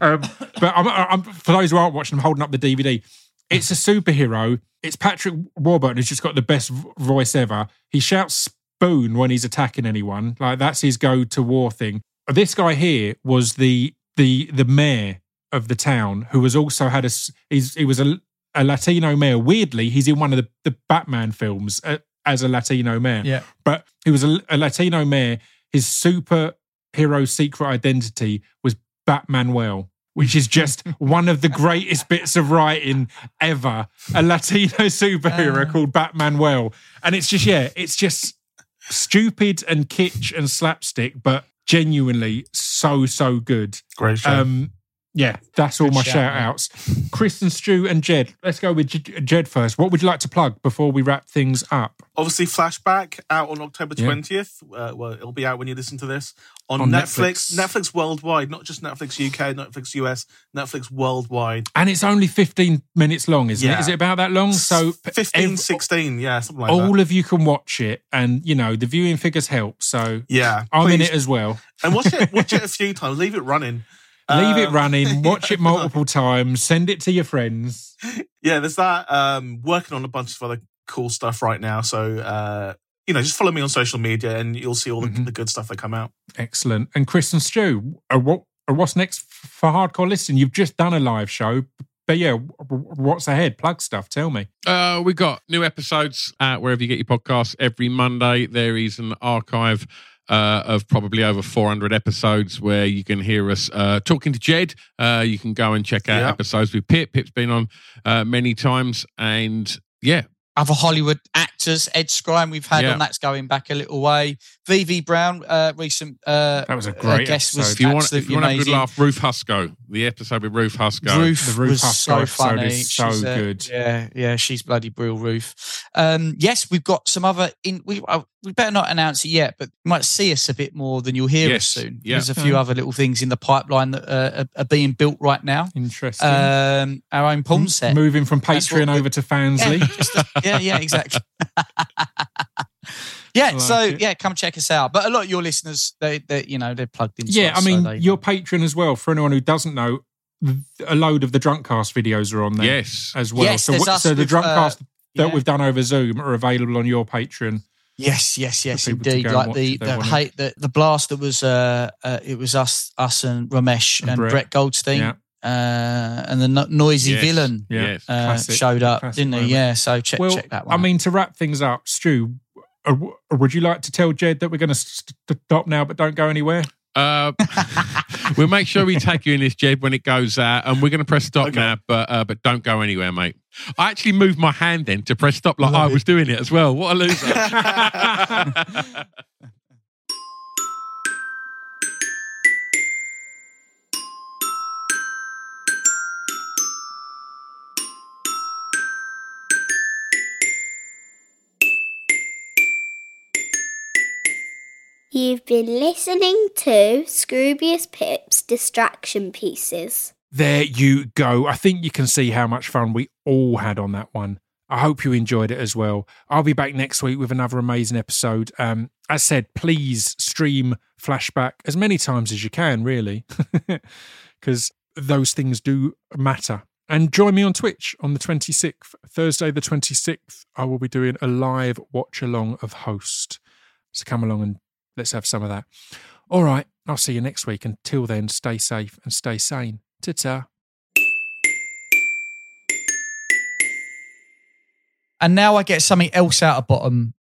Um, but I'm, I'm, for those who aren't watching, I'm holding up the DVD. It's a superhero. It's Patrick Warburton who's just got the best voice ever. He shouts spoon when he's attacking anyone. Like that's his go-to war thing. This guy here was the the the mayor of the town who was also had a he's, he was a, a Latino mayor. Weirdly, he's in one of the, the Batman films uh, as a Latino mayor. Yeah. But he was a, a Latino mayor. His superhero secret identity was Batmanuel, which is just *laughs* one of the greatest bits of writing ever. A Latino superhero Uh. called Batmanuel. And it's just, yeah, it's just stupid and kitsch and slapstick, but genuinely so, so good. Great show. Um, Yeah, that's all Good my shout, shout outs. Chris and Stu and Jed. Let's go with J- Jed first. What would you like to plug before we wrap things up? Obviously, Flashback out on October Yeah. 20th. Uh, well, it'll be out when you listen to this on, On Netflix. Netflix. Netflix worldwide, not just Netflix UK, Netflix US, Netflix worldwide. And it's only 15 minutes long, isn't it? Yeah. Is it about that long? So 15, ev- 16, yeah, something like all that. of you can watch it, and you know the viewing figures help. So Yeah, I'm in it as well. and watch it. Watch it a *laughs* few times. Leave it running. Leave it Um, running, *laughs* watch it multiple times, send it to your friends. yeah, there's that. Um, working on a bunch of other cool stuff right now. So, uh, you know, just follow me on social media and you'll see all the, Mhm. the good stuff that come out. Excellent. And Chris and Stu, uh, what uh, what's next for Hardcore Listing? You've just done a live show, but yeah, w- w- what's ahead? Plug stuff. Tell me. Uh, we got new episodes out wherever you get your podcasts every Monday. There is an archive uh, of probably over 400 episodes where you can hear us uh, talking to Jed. Uh, you can go and check out Yeah. episodes with Pip. Pip's been on uh, many times, and yeah, Other Hollywood actors, Ed Skrein, we've had Yeah. on. That's going back a little way. VV Brown, uh, recent uh, That was a uh, great guest was if you want, if you want to a good amazing. laugh, Ruth Husko, the episode with Ruth Husko. Ruth, The Ruth was Husko so funny. is so She's, uh, good. Yeah, yeah, she's bloody brill, Ruth. Um, yes, we've got some other. In we uh, we better not announce it yet, but you might see us a bit more than you'll hear Yes, us soon. yeah. There's a few other little things in the pipeline that uh, are, are being built right now. Interesting. Um, our own porn set. Moving from Patreon over to Fansly. Yeah, just yeah, yeah, exactly. *laughs* yeah, like so it. yeah, come check us out. But a lot of your listeners, they, they, you know, they're plugged in. Yeah, I so mean, they- your Patreon as well. For anyone who doesn't know, a load of the Drunkcast videos are on there Yes. as well. Yes, so, what- so the with, uh, Drunkcast that yeah. we've done over Zoom are available on your Patreon. Yes, yes, yes, people indeed. Like the the, wanna. hate, the the blast that was uh, uh it was us us and Ramesh And and, Brett. Brett, Goldstein Yeah. uh, and the no- noisy Yes. villain Yeah. Yes. uh, Classic- showed up, classic didn't moment. he? Yeah, so check well, check that one. I out. mean, to wrap things up, Stu, uh, w- would you like to tell Jed that we're going to stop now, but don't go anywhere? Uh, *laughs* we'll make sure we tag you in this, Jed, when it goes out, and we're going to press stop Okay. now. But uh, but don't go anywhere, mate. I actually moved my hand then to press stop, like Love I it. was doing it as well. What a loser! *laughs* You've been listening to Scroobius Pip's Distraction Pieces. There you go. I think you can see how much fun we all had on that one. I hope you enjoyed it as well. I'll be back next week with another amazing episode. Um, as said, please stream Flashback as many times as you can, really, *laughs* because those things do matter. And join me on Twitch on the 26th, Thursday the 26th. I will be doing a live watch along of Host. So come along and let's have some of that. All right, I'll see you next week. Until then, stay safe and stay sane. Ta ta. and now I get something else out of bottom